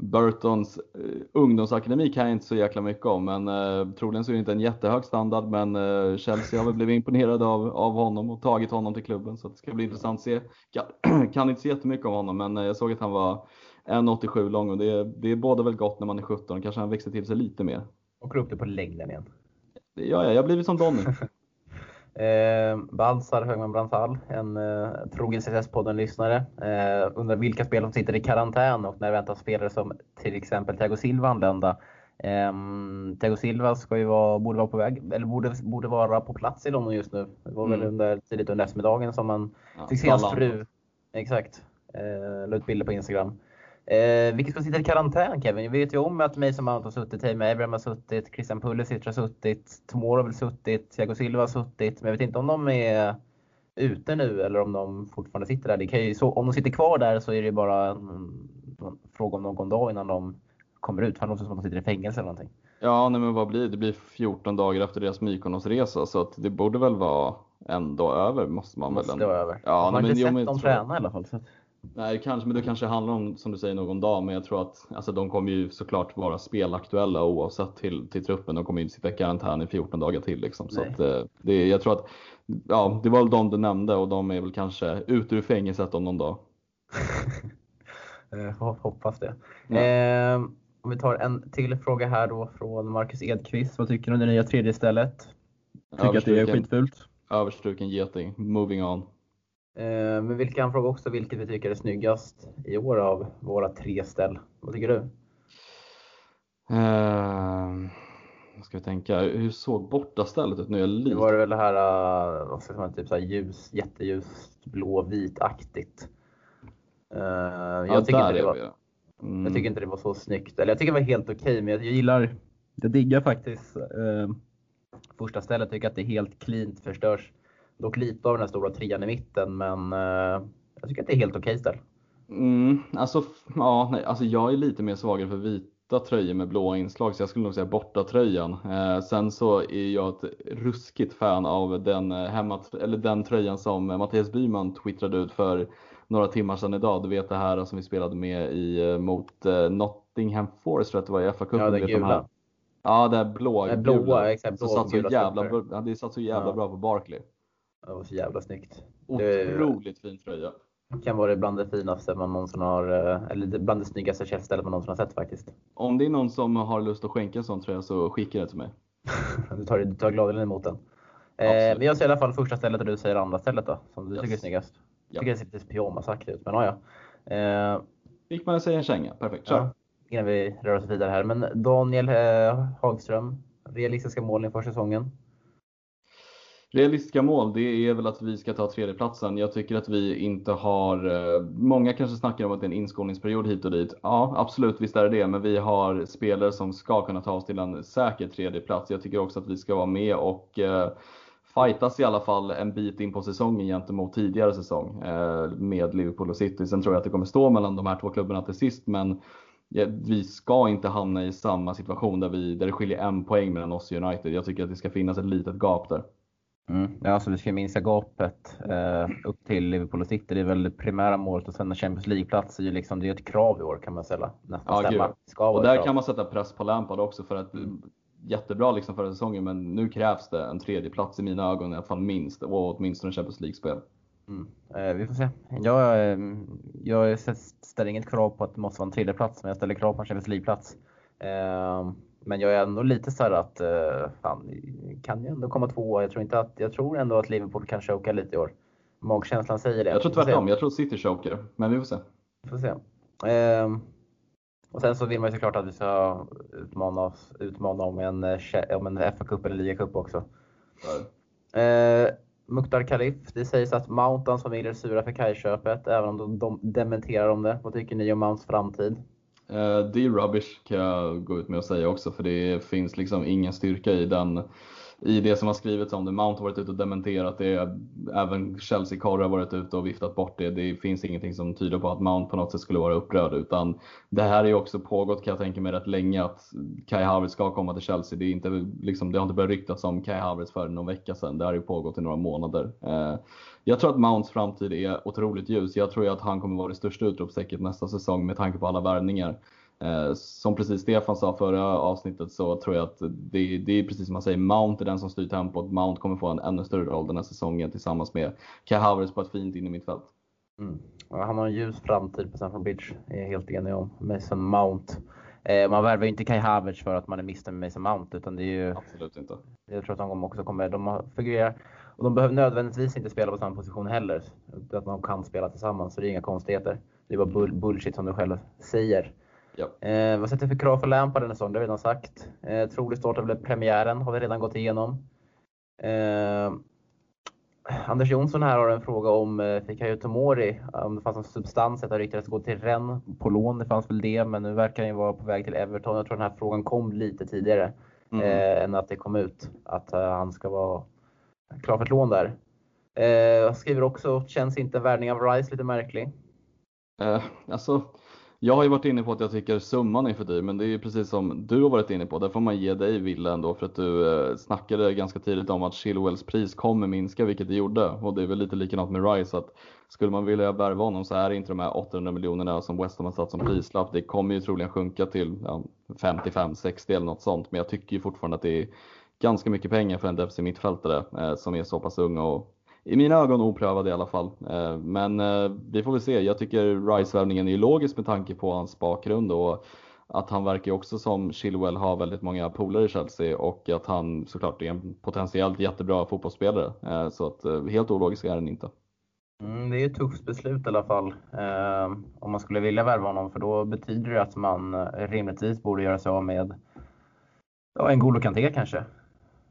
Burtons eh, ungdomsakademi kan jag inte så jäkla mycket om, men eh, troligen så är det inte en jättehög standard. Men eh, Chelsea har väl blivit imponerade av, av honom och tagit honom till klubben, så det ska bli intressant att se. Kan, kan inte så jättemycket om honom, men eh, jag såg att han var 1,87 lång och det, det är båda väl gott när man är 17. Kanske han växer till sig lite mer. Och upp det på längden igen. Det gör jag, jag har blivit som Donny. Eh, Balsar Högman Branthal, en eh, trogen CSS-podden-lyssnare, eh, undrar vilka spelare som sitter i karantän och när väntas spelare som till exempel Thiago Silva anlända. Eh, Thiago Silva ska ju vara, borde vara på väg, eller borde, borde vara på plats i London just nu. Det var mm. väl under, tidigt under eftermiddagen som man ja, fick se hans fru. Exakt. Eh, la ut bilder på Instagram. Eh, vilka ska sitta i karantän Kevin? Jag vet ju om att Mason Mount har suttit, Tame Abraham har suttit, Christian Pulisic har suttit, Tomor har väl suttit, Thiago Silva har suttit. Men jag vet inte om de är ute nu eller om de fortfarande sitter där. Det kan ju, så, om de sitter kvar där så är det bara en, en fråga om någon dag innan de kommer ut. För låter som att de sitter i fängelse eller någonting. Ja, nej, men vad blir det? Det blir 14 dagar efter deras Mykonosresa så att det borde väl vara ändå över måste man måste väl? Måste över. Ja, man har inte sett dem träna i alla fall. Så. Nej, kanske, men det kanske handlar om, som du säger, någon dag. Men jag tror att alltså, de kommer ju såklart vara spelaktuella oavsett till, till truppen. De kommer ju inte sitta i karantän i 14 dagar till. Liksom. Så att, eh, det, jag tror att, ja, det var väl de du nämnde och de är väl kanske ute ur fängelset om någon dag. Jag hoppas det. Ja. Eh, om vi tar en till fråga här då från Marcus Edqvist. Vad tycker du om det nya tredje stället? Tycker att det är skitfult? Överstruken geting. Moving on. Eh, men vi kan fråga också vilket vi tycker är snyggast i år av våra tre ställ. Vad tycker du? Uh, ska vi tänka? Hur såg bortastället ut nu? Lite... Det var väl det här, uh, vad ska man, typ så här ljus, jätteljust blå vitaktigt. Uh, jag, ja, tycker inte det var, mm. jag tycker inte det var så snyggt. Eller jag tycker det var helt okej, okay, men jag, jag, gillar, jag diggar faktiskt uh, första stället. Tycker att det är helt cleant, förstörs Dock lite av den här stora trean i mitten, men eh, jag tycker att det är helt okej okay ställ. Mm, alltså, ja, nej, alltså jag är lite mer svagare för vita tröjor med blåa inslag, så jag skulle nog säga borta tröjan. Eh, sen så är jag ett ruskigt fan av den, eh, hemmat, eller den tröjan som Mattias Byman twittrade ut för några timmar sedan idag. Du vet det här som vi spelade med i, eh, mot eh, Nottingham Forest, tror jag att det var i FA-cupen. Ja, det gula. Ja, det blåa. Det blåa, exakt. Blå, så satt så jävla, det satt så jävla ja. bra på Barkley. Det var så jävla snyggt. Otroligt det fin tröja. Kan vara bland det finaste man någonsin har, eh, eller bland det snyggaste chefstället man någonsin har sett faktiskt. Om det är någon som har lust att skänka en sån tröja så skicka den till mig. du tar, du tar gladeligen emot den. Eh, men jag säger i alla fall första stället och du säger andra stället då, som du yes. tycker är snyggast. Jag tycker det ser lite pyjamasaktigt ut, men ja. Eh, Fick man säga en känga, perfekt. Kör. Ja, innan vi rör oss vidare här. Men Daniel eh, Hagström, realistiska mål inför säsongen? Realistiska mål, det är väl att vi ska ta tredjeplatsen. Jag tycker att vi inte har, eh, många kanske snackar om att det är en inskolningsperiod hit och dit. Ja, absolut, visst är det det, men vi har spelare som ska kunna ta oss till en säker tredjeplats. Jag tycker också att vi ska vara med och eh, fightas i alla fall en bit in på säsongen gentemot tidigare säsong eh, med Liverpool och City. Sen tror jag att det kommer stå mellan de här två klubbarna till sist, men vi ska inte hamna i samma situation där, vi, där det skiljer en poäng mellan oss och United. Jag tycker att det ska finnas ett litet gap där. Mm. Ja, alltså vi ska minska gapet eh, upp till Liverpool och City. Det är väl det primära målet och sen en Champions League-plats är ju liksom, det är ett krav i år kan man säga. Nästan ja, stämma. Ska och där kan man sätta press på Lampard också för att jättebra liksom förra säsongen men nu krävs det en tredje plats i mina ögon i alla fall minst och åtminstone Champions League-spel. Mm. Eh, vi får se. Jag, eh, jag ställer inget krav på att det måste vara en tredje plats men jag ställer krav på en Champions League-plats. Eh, men jag är ändå lite så här att, eh, fan, kan ju ändå komma tvåa. Jag tror, inte att, jag tror ändå att Liverpool kan choka lite i år. Magkänslan säger det. Jag tror tvärtom. Jag tror City choker. Men vi får se. Får se. Eh, och sen så vill man ju såklart att vi ska utmana, oss, utmana om en, eh, om en FA-cup eller ligacup också. Eh, Mukhtar Khalif, det sägs att Mount och hans familj är sura för Kaj-köpet, även om de, de dementerar om det. Vad tycker ni om Mounts framtid? Eh, det är rubbish kan jag gå ut med och säga också för det finns liksom ingen styrka i den i det som har skrivits om det. Mount har varit ute och dementerat det. Även Chelsea Corre har varit ute och viftat bort det. Det finns ingenting som tyder på att Mount på något sätt skulle vara upprörd. Utan det här är ju också pågått kan jag tänka mig rätt länge att Kai Havertz ska komma till Chelsea. Det, är inte, liksom, det har inte börjat ryktas om Kai Havertz för någon vecka sedan. Det här har ju pågått i några månader. Eh, jag tror att Mounts framtid är otroligt ljus. Jag tror att han kommer vara det största utropstecknet nästa säsong med tanke på alla värvningar. Eh, som precis Stefan sa förra avsnittet så tror jag att det, det är precis som man säger, Mount är den som styr tempot. Mount kommer få en ännu större roll den här säsongen tillsammans med Kai Havertz på ett fint in i mitt fält. Mm. han har en ljus framtid på Stamford Bridge, är jag helt enig om. Mason Mount. Eh, man värvar ju inte Kai Havertz för att man är missnöjd med Mason Mount utan det är ju... Absolut inte. Jag tror att de också kommer, de figurerar och de behöver nödvändigtvis inte spela på samma position heller. Att de kan spela tillsammans, så det är inga konstigheter. Det är bara bull bullshit som du själv säger. Ja. Eh, vad sätter för krav för Lampard denna säsong? Det har vi redan sagt. Eh, trolig start är väl premiären, har vi redan gått igenom. Eh, Anders Jonsson här har en fråga om eh, Fikayo Tomori, om det fanns någon substans att ryktades gå till Rennes på lån. Det fanns väl det, men nu verkar han vara på väg till Everton. Jag tror den här frågan kom lite tidigare mm. eh, än att det kom ut att uh, han ska vara klar för ett lån där. Eh, jag skriver också, känns inte värvning av Rice lite märklig? Eh, alltså, jag har ju varit inne på att jag tycker summan är för dyr, men det är ju precis som du har varit inne på. Där får man ge dig Wille ändå för att du eh, snackade ganska tidigt om att Chilwells pris kommer minska, vilket det gjorde. Och det är väl lite likadant med Rice, att skulle man vilja värva honom så är det inte de här 800 miljonerna som West Ham har satt som prislapp. Det kommer ju troligen sjunka till ja, 55-60 eller något sånt, men jag tycker ju fortfarande att det är ganska mycket pengar för en defensiv mittfältare eh, som är så pass ung och i mina ögon oprövad i alla fall. Eh, men eh, vi får väl se. Jag tycker Rice-värvningen är logisk med tanke på hans bakgrund och att han verkar också som Chilwell har väldigt många polare i Chelsea och att han såklart är en potentiellt jättebra fotbollsspelare. Eh, så att helt ologisk är den inte. Mm, det är ett tufft beslut i alla fall. Eh, om man skulle vilja värva honom för då betyder det att man rimligtvis borde göra sig av med ja, en Golo Kanté kanske.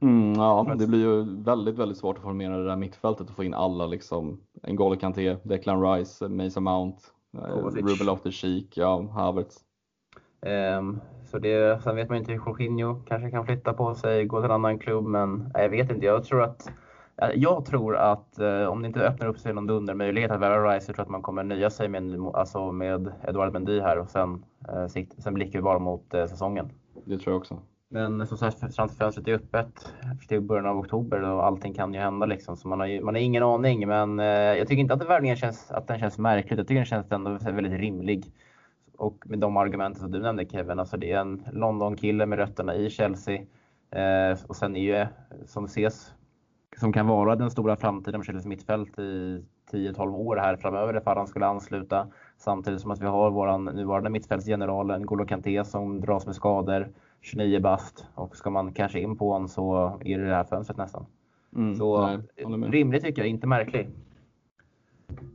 Mm, ja, det blir ju väldigt, väldigt svårt att formera det där mittfältet och få in alla liksom. N'Golo Kanté, Declan Rice, Mason Mount, eh, Ruben Loftus-Cheek, ja, Havertz. Um, så det, sen vet man inte hur Jorginho kanske kan flytta på sig, gå till en annan klubb, men jag vet inte. Jag tror att jag tror att eh, om det inte öppnar upp sig någon dundermöjlighet att värva Rice, så tror jag att man kommer nöja sig med, alltså med Edouard Mendy här och sen, eh, sen blickar vi bara mot eh, säsongen. Det tror jag också. Men som sagt, transferfönstret är öppet till början av oktober och allting kan ju hända liksom. Så man har, ju, man har ingen aning. Men eh, jag tycker inte att värvningen känns, att den känns märklig. Jag tycker den känns ändå väldigt rimlig. Och med de argumenten som du nämnde Kevin, alltså det är en London-kille med rötterna i Chelsea. Eh, och sen är ju, som ses, som kan vara den stora framtiden för Chelsea mittfält i 10-12 år här framöver ifall han skulle ansluta. Samtidigt som att vi har vår nuvarande mittfältsgeneral N'Golo Kanté som dras med skador. 29 bast och ska man kanske in på honom så är det det här fönstret nästan. Mm, så nej, rimligt tycker jag, inte märklig.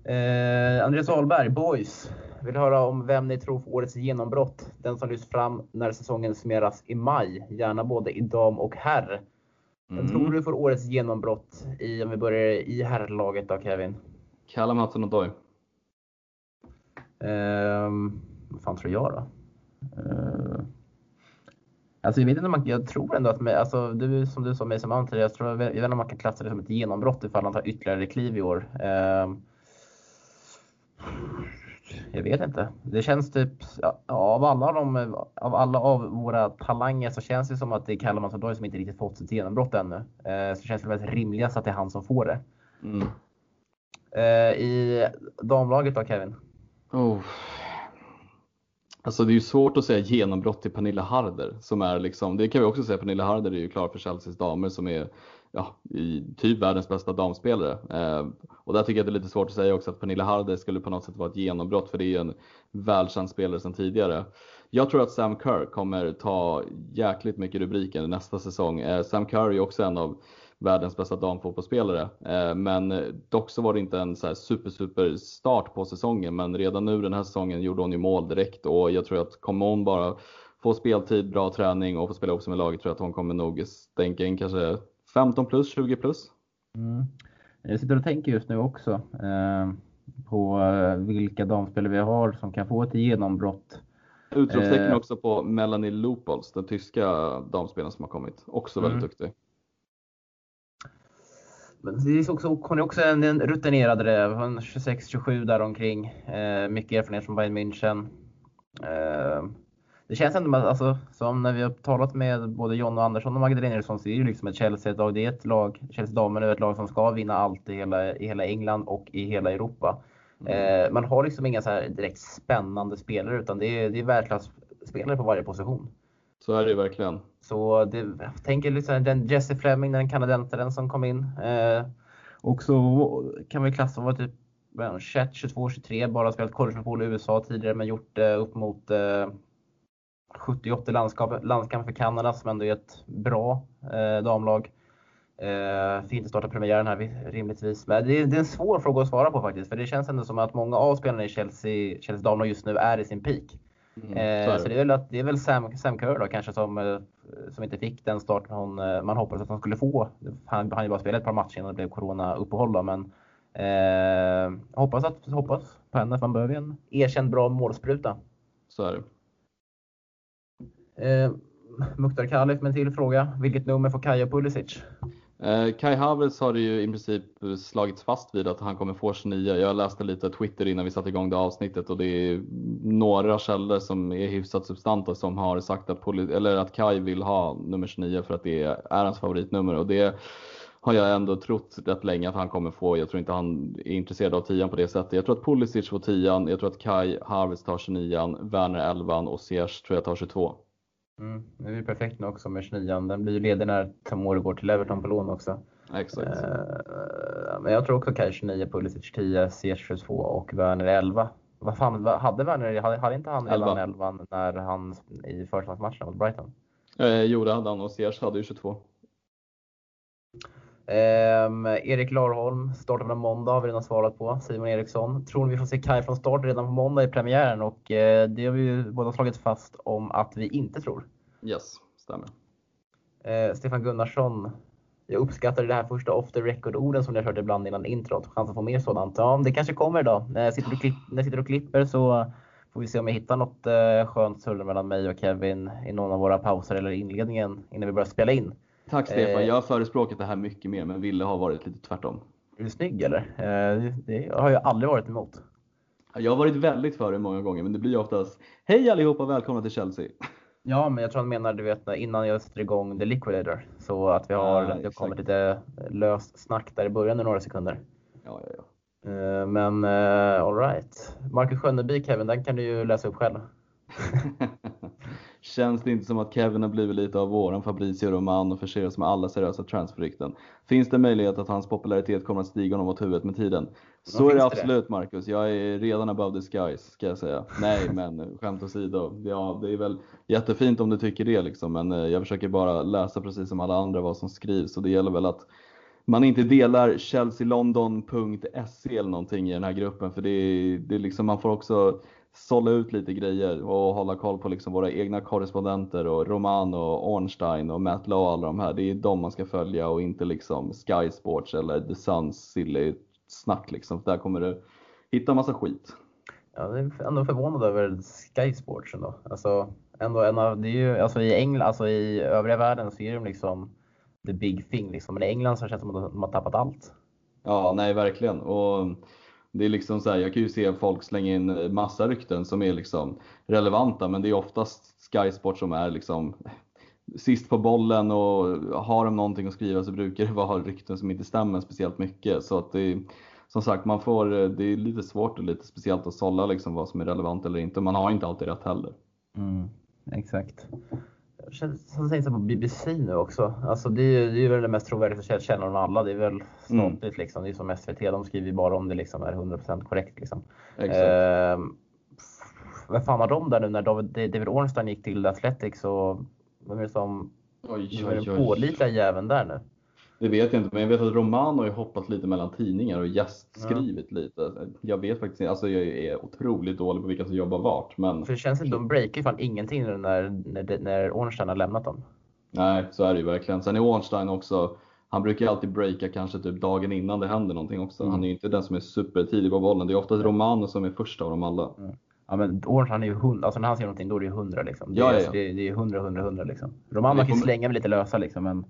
Eh, Andreas Ahlberg, Boys. Vill höra om vem ni tror får årets genombrott. Den som lyfts fram när säsongen summeras i maj. Gärna både i dam och herr. Mm. tror du får årets genombrott i, om vi börjar i herrlaget då Kevin? Callum Hudson-Odoi. Um, vad fan tror jag då? Uh, alltså jag vet inte om man, jag tror ändå att, alltså, du, som du sa Mason Mount jag, tror, jag vet inte om man kan klassa det som ett genombrott ifall han tar ytterligare kliv i år. Uh, jag vet inte. Det känns typ, av alla, de, av alla av våra talanger så känns det som att det är Callum Hudson som inte riktigt fått sitt genombrott ännu. Uh, så känns det väldigt rimligast att det är han som får det. Mm. Uh, I damlaget då Kevin? Oh. Alltså det är ju svårt att säga genombrott till Pernilla Harder som är liksom, det kan vi också säga, Pernilla Harder är ju klar för Chelseas damer som är ja, i typ världens bästa damspelare. Eh, och där tycker jag det är lite svårt att säga också att Pernilla Harder skulle på något sätt vara ett genombrott för det är ju en välkänd spelare sedan tidigare. Jag tror att Sam Kerr kommer ta jäkligt mycket rubriker nästa säsong. Eh, Sam Kerr är också en av världens bästa damfotbollsspelare. Eh, men dock så var det inte en så super, super start på säsongen. Men redan nu den här säsongen gjorde hon ju mål direkt och jag tror att kommer hon bara få speltid, bra träning och få spela ihop med laget tror jag att hon kommer nog stänka in kanske 15 plus, 20 plus. Mm. Jag sitter och tänker just nu också eh, på eh, vilka damspelare vi har som kan få ett genombrott. Utropstecken eh, också på Melanie Lupols, den tyska damspelaren som har kommit. Också väldigt mm. duktig. Men det är också, hon är också en, en rutinerad räv. 26-27 däromkring. Eh, mycket erfarenhet från Bayern München. Eh, det känns ändå alltså, som när vi har talat med både John och Andersson och Magdalena Eriksson så är det liksom ett Chelsea-lag. Det är ett lag, Chelsea damer är ett lag som ska vinna allt i hela, i hela England och i hela Europa. Mm. Eh, man har liksom inga så direkt spännande spelare utan det är, det är världsklasspelare på varje position. Så är det verkligen. Så det, jag tänker liksom den Jesse Fleming, den kanadensaren som kom in. Eh, också kan vi klassa var typ 21, 22, 23, bara spelat collegefotboll i USA tidigare men gjort eh, upp mot eh, 70-80 landskamper för Kanada som ändå är ett bra eh, damlag. Eh, fint att starta premiären här rimligtvis. Men det är, det är, en svår fråga att svara på faktiskt. För det känns ändå som att många av spelarna i Chelsea, Chelsea damlag just nu är i sin peak. Mm, eh, så, det är väl, att, det är väl Sam, Sam Kerr då kanske som, eh, som inte fick den start hon, eh, man hoppades att han skulle få. Han hann ju bara spela ett par matcher innan det blev corona-uppehåll då, men eh, hoppas, att, hoppas på henne för man behöver en erkänd bra målspruta. Så är det. Eh, Mukhtar Khalif med en till fråga. Vilket nummer får Kaja Pulisic? Eh, Kai Havertz har det ju i princip slagits fast vid att han kommer få 29. Jag läste lite Twitter innan vi satte igång det avsnittet och det är några källor som är hyfsat substanta som har sagt att, eller att Kai vill ha nummer 29 för att det är hans favoritnummer och det har jag ändå trott rätt länge att han kommer få. Jag tror inte han är intresserad av 10 på det sättet. Jag tror att Pulisic får 10 jag tror att Kai Havertz tar 29 Werner 11 och Ziyech tror jag tar 22. Mm, det är perfekt nu också med 29 Den blir ju ledig när Tomori går till Everton på lån också. Exakt. Uh, men jag tror också Kaj 29, Pulisic 10, Ziyech 22 och Werner 11. Vad fan, hade Werner, hade, hade inte han 11 11 när han i förslagsmatchen mot Brighton? Eh, jo, det hade han och Ziyech hade ju 22. Um, Erik Larholm startar på måndag har vi redan svarat på. Simon Eriksson. Tror vi får se Kaj från start redan på måndag i premiären och uh, det har vi ju båda slagit fast om att vi inte tror. Yes, stämmer. Uh, Stefan Gunnarsson. Jag uppskattar det här första off the record-orden som ni har hört ibland innan introt. Chans att få mer sådant. Ja, det kanske kommer idag. När jag sitter och, klipp, när sitter och klipper så får vi se om jag hittar något uh, skönt surr mellan mig och Kevin i någon av våra pauser eller inledningen innan vi börjar spela in. Tack Stefan, eh, jag har förespråkat det här mycket mer men ville ha varit lite tvärtom. Är du snygg eller? Eh, det har jag aldrig varit emot. Jag har varit väldigt för det många gånger men det blir oftast Hej allihopa, välkomna till Chelsea! Ja, men jag tror han menar du vet innan jag sätter igång The Liquidator. Så att vi har, ah, det kommer lite löst snack där i början i några sekunder. Ja, ja, ja. Eh, men alright. Marcus Skönneby Kevin, den kan du ju läsa upp själv. Känns det inte som att Kevin har blivit lite av våran Fabrizio Romano och förser oss med alla seriösa transferrykten? Finns det möjlighet att hans popularitet kommer att stiga honom åt huvudet med tiden? Så är det absolut det? Marcus. Jag är redan above the skies ska jag säga. Nej, men skämt åsido. Ja, det är väl jättefint om du tycker det liksom, men eh, jag försöker bara läsa precis som alla andra vad som skrivs och det gäller väl att man inte delar chelsealondon.se eller någonting i den här gruppen för det är, det är liksom, man får också sålla ut lite grejer och hålla koll på liksom våra egna korrespondenter och Romano, och Ornstein och Matt Lowe och alla de här. Det är de man ska följa och inte liksom Sky Sports eller The Suns silly snack liksom. Där kommer du hitta massa skit. Jag är ändå förvånad över Sky Sports ändå. Alltså, ändå en av, det är ju, alltså i England, alltså i övriga världen så är de liksom the big thing liksom. Men i England så känns det som att de har tappat allt. Ja, nej verkligen. Och det är liksom så här, jag kan ju se folk slänga in eh, massa rykten som är liksom relevanta, men det är oftast Sky Sport som är liksom sist på bollen och har de någonting att skriva så brukar det vara rykten som inte stämmer speciellt mycket. Så att det är, som sagt, man får, eh, det är lite svårt och lite speciellt att sålla liksom vad som är relevant eller inte. Man har inte alltid rätt heller. Mm, exakt. Som sägs på BBC nu också. Alltså det, är, det är väl det mest trovärdiga känner av alla. Det är väl ståtligt mm. liksom. Det är som SVT, de skriver ju bara om det liksom är 100% korrekt liksom. Eh, vad fan har de där nu när David, David Ornstein gick till Athletics och vem är det som, oj, oj, oj. den pålitliga jäveln där nu? Det vet jag inte, men jag vet att Romano har hoppat lite mellan tidningar och gästskrivit ja. lite. Jag vet faktiskt inte, alltså jag är otroligt dålig på vilka som jobbar vart. Men... För det känns som de breakar fan ingenting när, när, när Ornstein har lämnat dem. Nej, så är det ju verkligen. Sen är Ornstein också, han brukar alltid breaka kanske typ dagen innan det händer någonting också. Mm. Han är ju inte den som är supertidig på bollen. Det är oftast Romano som är först av dem alla. Mm. Ja men Ornstein är ju hundra, alltså när han säger någonting då är det ju hundra liksom. Det, ja, ja, ja. Det, det är hundra, hundra, hundra liksom. Romano kan ju slänga med lite lösa liksom men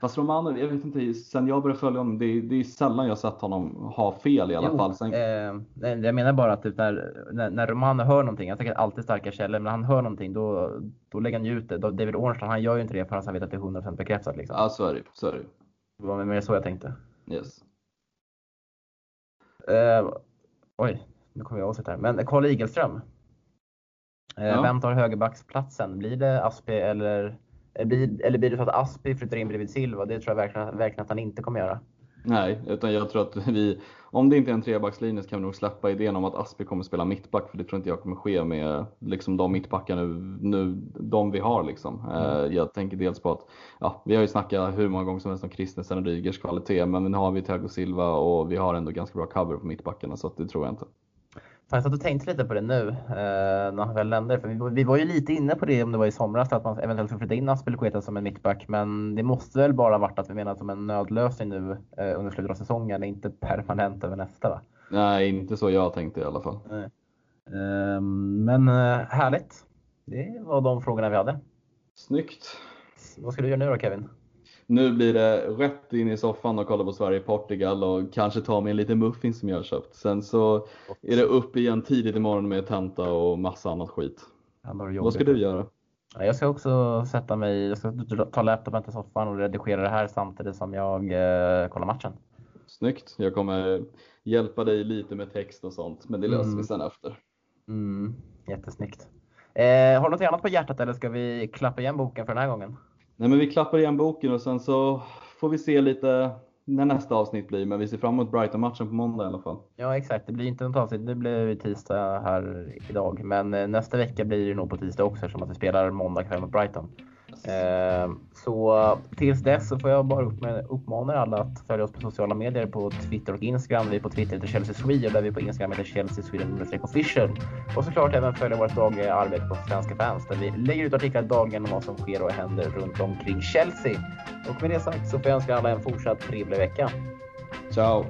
Fast Romano, jag vet inte, sen jag började följa honom, det är, det är sällan jag sett honom ha fel i alla jo, fall. Sen... Eh, jag menar bara att typ när, när, när Romano hör någonting, jag tänker alltid starka källor, men när han hör någonting då, då lägger han ju ut det. David Ornstein, han gör ju inte det förrän han vet att det är 100% bekräftat. Liksom. Ja, så är det. Så är det. Det var mer så jag tänkte. Yes. Eh, oj, nu kommer jag åsikt här. Men Karl Igelström. Eh, ja. Vem tar högerbacksplatsen? Blir det Aspi eller eller blir det så att Aspi flyttar in bredvid Silva? Det tror jag verkligen, verkligen att han inte kommer göra. Nej, utan jag tror att vi, om det inte är en trebackslinje så kan vi nog släppa idén om att Aspi kommer spela mittback, för det tror inte jag kommer ske med liksom, de mittbackarna nu, nu, de vi har. Liksom. Mm. Eh, jag tänker dels på att, ja, vi har ju snackat hur många gånger som helst om Christensen och Rygers kvalitet, men nu har vi Thiago Silva och vi har ändå ganska bra cover på mittbackarna, så det tror jag inte. Jag satt och tänkte lite på det nu eh, när han väl lämnade. För vi, vi, var ju lite inne på det om det var i somras att man eventuellt skulle flytta in Aspelekueta som en mittback. Men det måste väl bara varit att vi menar som en nödlösning nu eh, under slutet av säsongen, inte permanent över nästa va? Nej, inte så jag tänkte i alla fall. Eh, men härligt. Det var de frågorna vi hade. Snyggt. Vad ska du göra nu då Kevin? Nu blir det rätt in i soffan och kolla på Sverige-Portugal och kanske ta mig en liten muffin som jag har köpt. Sen så är det upp igen tidigt imorgon med tenta och massa annat skit. Vad ska du göra? Jag ska också sätta mig, jag ska ta laptopen till soffan och redigera det här samtidigt som jag eh, kollar matchen. Snyggt! Jag kommer hjälpa dig lite med text och sånt, men det löser mm. vi sen efter. Mm, jättesnyggt. Eh, har du något annat på hjärtat eller ska vi klappa igen boken för den här gången? Nej, men vi klappar igen boken och sen så får vi se lite när nästa avsnitt blir. Men vi ser fram emot Brighton-matchen på måndag i alla fall. Ja, exakt. Det blir inte något avsnitt. Det blir tisdag här idag. Men eh, nästa vecka blir det nog på tisdag också eftersom att vi spelar måndag kväll mot Brighton. Eh, så tills dess så får jag bara uppmana er alla att följa oss på sociala medier på Twitter och Instagram. Vi är på Twitter heter Chelsea Sweden där vi på Instagram heter Chelsea Sweden official. Och såklart även följa vårt dagliga eh, arbete på Svenska fans där vi lägger ut artiklar dagligen om vad som sker och händer runt omkring Chelsea. Och med det sagt så får jag önska alla en fortsatt trevlig vecka. Ciao!